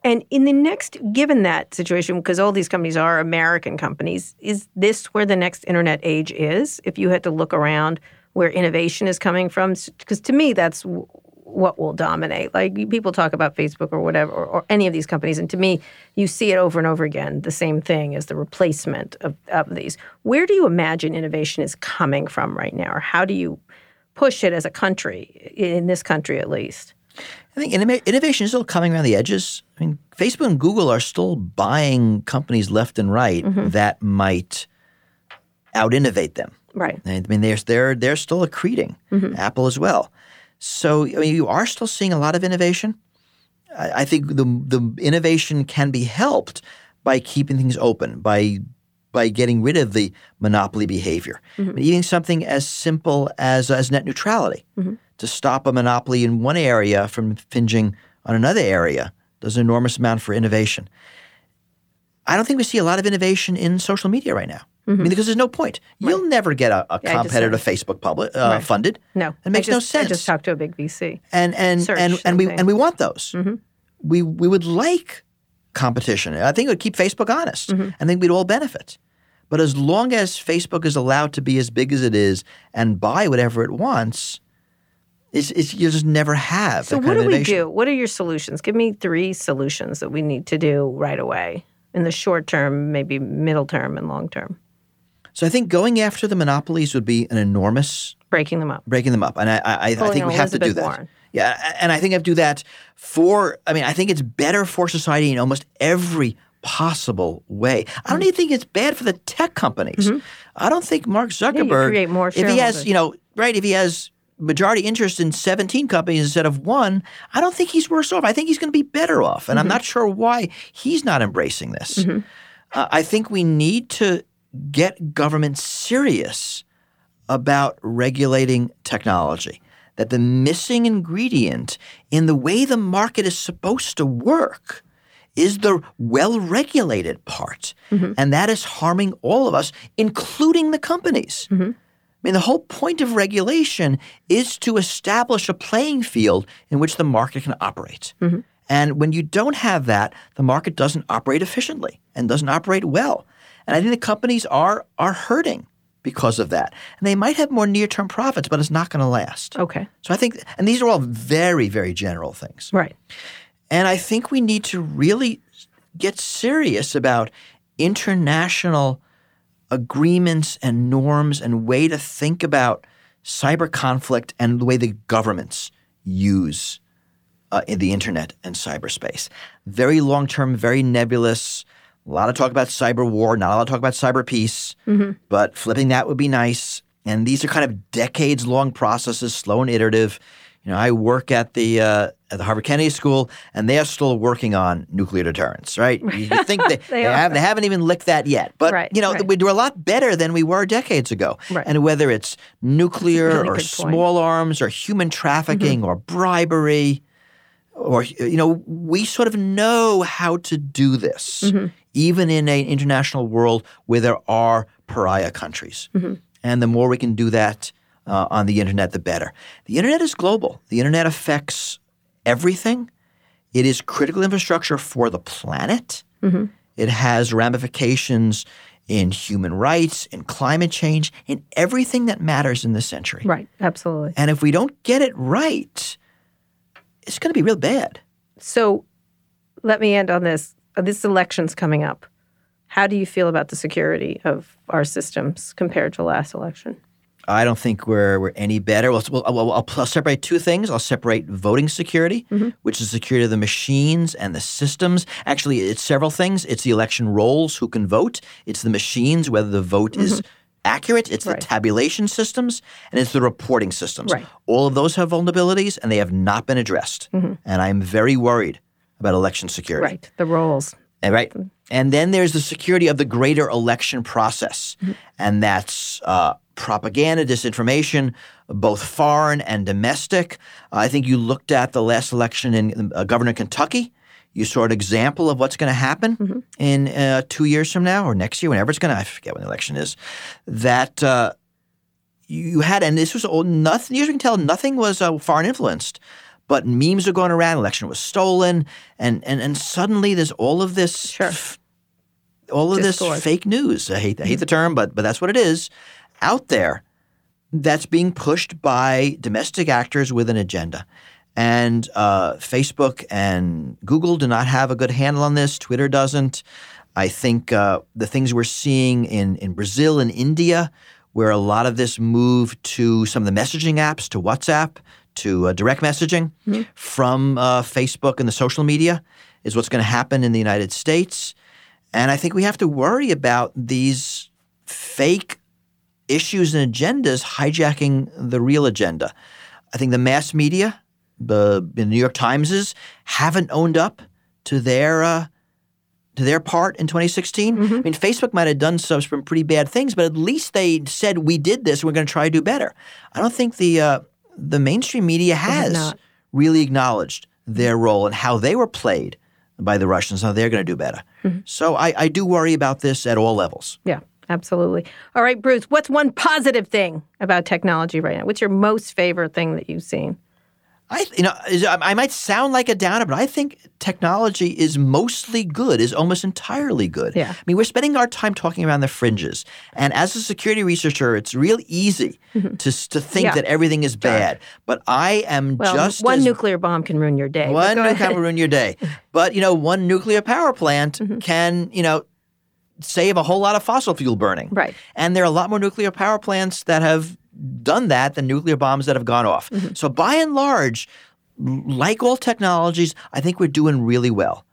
And in the next, given that situation, because all these companies are American companies, is this where the next internet age is? If you had to look around where innovation is coming from, because to me, that's what will dominate. Like people talk about Facebook or whatever, or, or any of these companies, and to me, you see it over and over again. The same thing as the replacement of, of these. Where do you imagine innovation is coming from right now, or how do you push it as a country, in this country at least? I think innovation is still coming around the edges. I mean, Facebook and Google are still buying companies left and right mm-hmm. that might out innovate them. Right. I mean, they're they're they're still accreting. Mm-hmm. Apple as well. So I mean, you are still seeing a lot of innovation. I, I think the the innovation can be helped by keeping things open, by by getting rid of the monopoly behavior. Mm-hmm. But even something as simple as as net neutrality to stop a monopoly in one area from infringing on another area does an enormous amount for innovation. I don't think we see a lot of innovation in social media right now. I mean, mm-hmm. because there's no point. You'll never get a, a Yeah, competitor to Facebook public uh, Right. funded. No, it makes I no sense I just talked to a big VC. and and Search and and we and and we want those. Mm-hmm. We we would like competition. I think it would keep Facebook honest. Mm-hmm. I think we'd all benefit. But as long as Facebook is allowed to be as big as it is and buy whatever it wants, it's, it's you just never have. So what do we do? What are your solutions? Give me three solutions that we need to do right away in the short term, maybe middle term, and long term. So I think going after the monopolies would be an enormous Breaking them up. breaking them up, and I I, I think we have to do that. Warren. Yeah, and I think I do that for. I mean, I think it's better for society in almost every possible way. I don't even think it's bad for the tech companies. I don't think Mark Zuckerberg, Mm-hmm. create more if he has, you know, right, if he has majority interest in 17 companies instead of one, I don't think he's worse off. I think he's going to be better off, and I'm Mm-hmm. not sure why he's not embracing this. Uh, I think we need to get government serious about regulating technology. That the missing ingredient in the way the market is supposed to work is the well regulated part. And that is harming all of us, including the companies. I mean, the whole point of regulation is to establish a playing field in which the market can operate. Mm-hmm. And when you don't have that, the market doesn't operate efficiently and doesn't operate well. And I think the companies are are hurting because of that. And they might have more near-term profits, but it's not going to last. Okay. So I think and these are all very very general things. Right. And I think we need to really get serious about international agreements and norms and way to think about cyber conflict and the way the governments use uh, in the internet and cyberspace. Very long term, very nebulous. A lot of talk about cyber war, not a lot of talk about cyber peace, but flipping that would be nice. And these are kind of decades long processes, slow and iterative. You know, I work at the uh, at the Harvard Kennedy School, and they are still working on nuclear deterrence. Right? You think they, they, are. have, they haven't even licked that yet, but Right, you know right. we do a lot better than we were decades ago. Right. And whether it's nuclear really or good point. small arms or human trafficking mm-hmm. or bribery, or you know we sort of know how to do this mm-hmm. even in an international world where there are pariah countries mm-hmm. and the more we can do that uh, on the internet the better the internet is global the internet affects everything it is critical infrastructure for the planet it has ramifications in human rights in climate change in everything that matters in this century Right. Absolutely. and if we don't get it right it's going to be real bad So let me end on this. Uh, This election's coming up. How do you feel about the security of our systems compared to last election? I don't think we're we're any better. Well, well, I'll, I'll, I'll separate two things. I'll separate voting security, mm-hmm. which is security of the machines and the systems. Actually, it's several things. It's the election rolls, who can vote. It's the machines, whether the vote is mm-hmm. accurate. It's Right. the tabulation systems, and it's the reporting systems. Right. All of those have vulnerabilities, and they have not been addressed. Mm-hmm. And I'm very worried about election security. Right. The rolls. And right. And then there's the security of the greater election process. And that's uh, propaganda, disinformation, both foreign and domestic. I think you looked at the last election in uh, Governor Kentucky. You saw an example of what's going to happen in uh, two years from now or next year, whenever it's going to, I forget when the election is, that uh, you had, and this was all nothing. You can tell nothing was uh, foreign influenced, but memes are going around. Election was stolen, and and and suddenly there's all of this, Sure. all of Discord. this fake news. I hate I hate the term, but but that's what it is out there. That's being pushed by domestic actors with an agenda. And uh, Facebook and Google do not have a good handle on this. Twitter doesn't. I think uh, the things we're seeing in, in Brazil and India, where a lot of this moved to some of the messaging apps, to WhatsApp, to uh, direct messaging from uh, Facebook and the social media, is what's going to happen in the United States. And I think we have to worry about these fake issues and agendas hijacking the real agenda. I think the mass media, the, the New York Timeses, haven't owned up to their uh, to their part in 2016. I mean, Facebook might have done some, some pretty bad things, but at least they said we did this. and We're going to try to do better. I don't think the uh, the mainstream media has really acknowledged their role and how they were played by the Russians. How they're going to do better. So I, I do worry about this at all levels. Yeah, absolutely. All right, Bruce, what's one positive thing about technology right now? What's your most favorite thing that you've seen? I, you know, I I might sound like a downer, but I think technology is mostly good, is almost entirely good. Yeah. I mean, we're spending our time talking around the fringes, and as a security researcher, it's real easy to s- to think Mm-hmm. Yeah. that everything is bad. But I am Well, just one as, nuclear bomb can ruin your day. one nuke ahead. can ruin your day. But you know, one nuclear power plant Mm-hmm. can you know save a whole lot of fossil fuel burning. Right. And there are a lot more nuclear power plants that have done that than nuclear bombs that have gone off. Mm-hmm. So by and large, like all technologies, I think we're doing really well.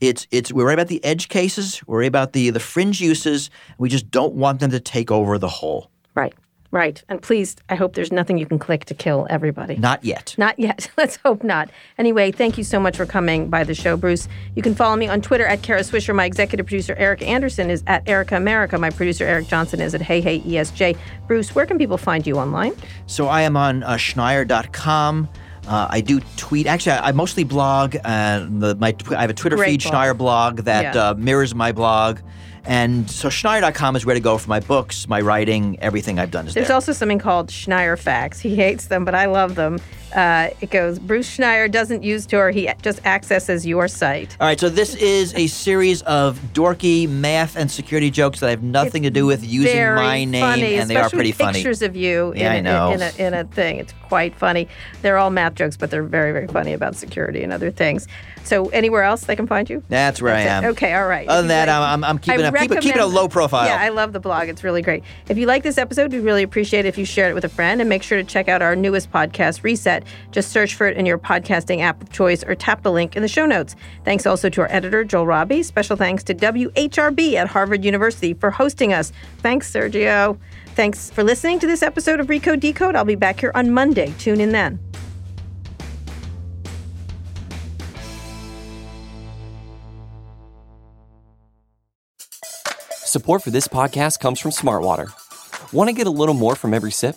It's it's we're worried about the edge cases, we're about the the fringe uses. We just don't want them to take over the whole. Right, right. And please, I hope there's nothing you can click to kill everybody. Not yet. Not yet. Let's hope not. Anyway, thank you so much for coming by the show, Bruce. You can follow me on Twitter at Kara Swisher. My executive producer, Erica Anderson, is at Erica America. My producer, Eric Johnson, is at Hey Hey ESJ. Bruce, where can people find you online? So I am on uh, Schneier.com. Uh, I do tweet. Actually, I, I mostly blog. Uh, the, my tw- I have a Twitter Great feed, blog. Schneier blog, that Yeah. uh, mirrors my blog. And so Schneier.com is where to go for my books, my writing, everything I've done is There's there. also something called Schneier Facts. He hates them, but I love them. Uh, it goes Bruce Schneier doesn't use Tor, he just accesses your site. All right, so this is a series of dorky math and security jokes that have nothing to do with using my name, funny, and they are pretty funny. Pictures of you Yeah, I in, know. A, in, a, in a thing. It's quite funny. They're all math jokes, but they're very, very funny about security and other things. So anywhere else they can find you? That's where I am. Okay, all right. Other than that, like- I'm, I'm, keeping, keep, it- keep it a low profile. Yeah, I love the blog. It's really great. If you like this episode, we'd really appreciate it if you shared it with a friend and make sure to check out our newest podcast, Reset. Just search for it in your podcasting app of choice or tap the link in the show notes. Thanks also to our editor, Joel Robbie. Special thanks to WHRB at Harvard University for hosting us. Thanks, Sergio. Thanks for listening to this episode of Recode Decode. I'll be back here on Monday. Tune in then. Support for this podcast comes from Smartwater. Want to get a little more from every sip?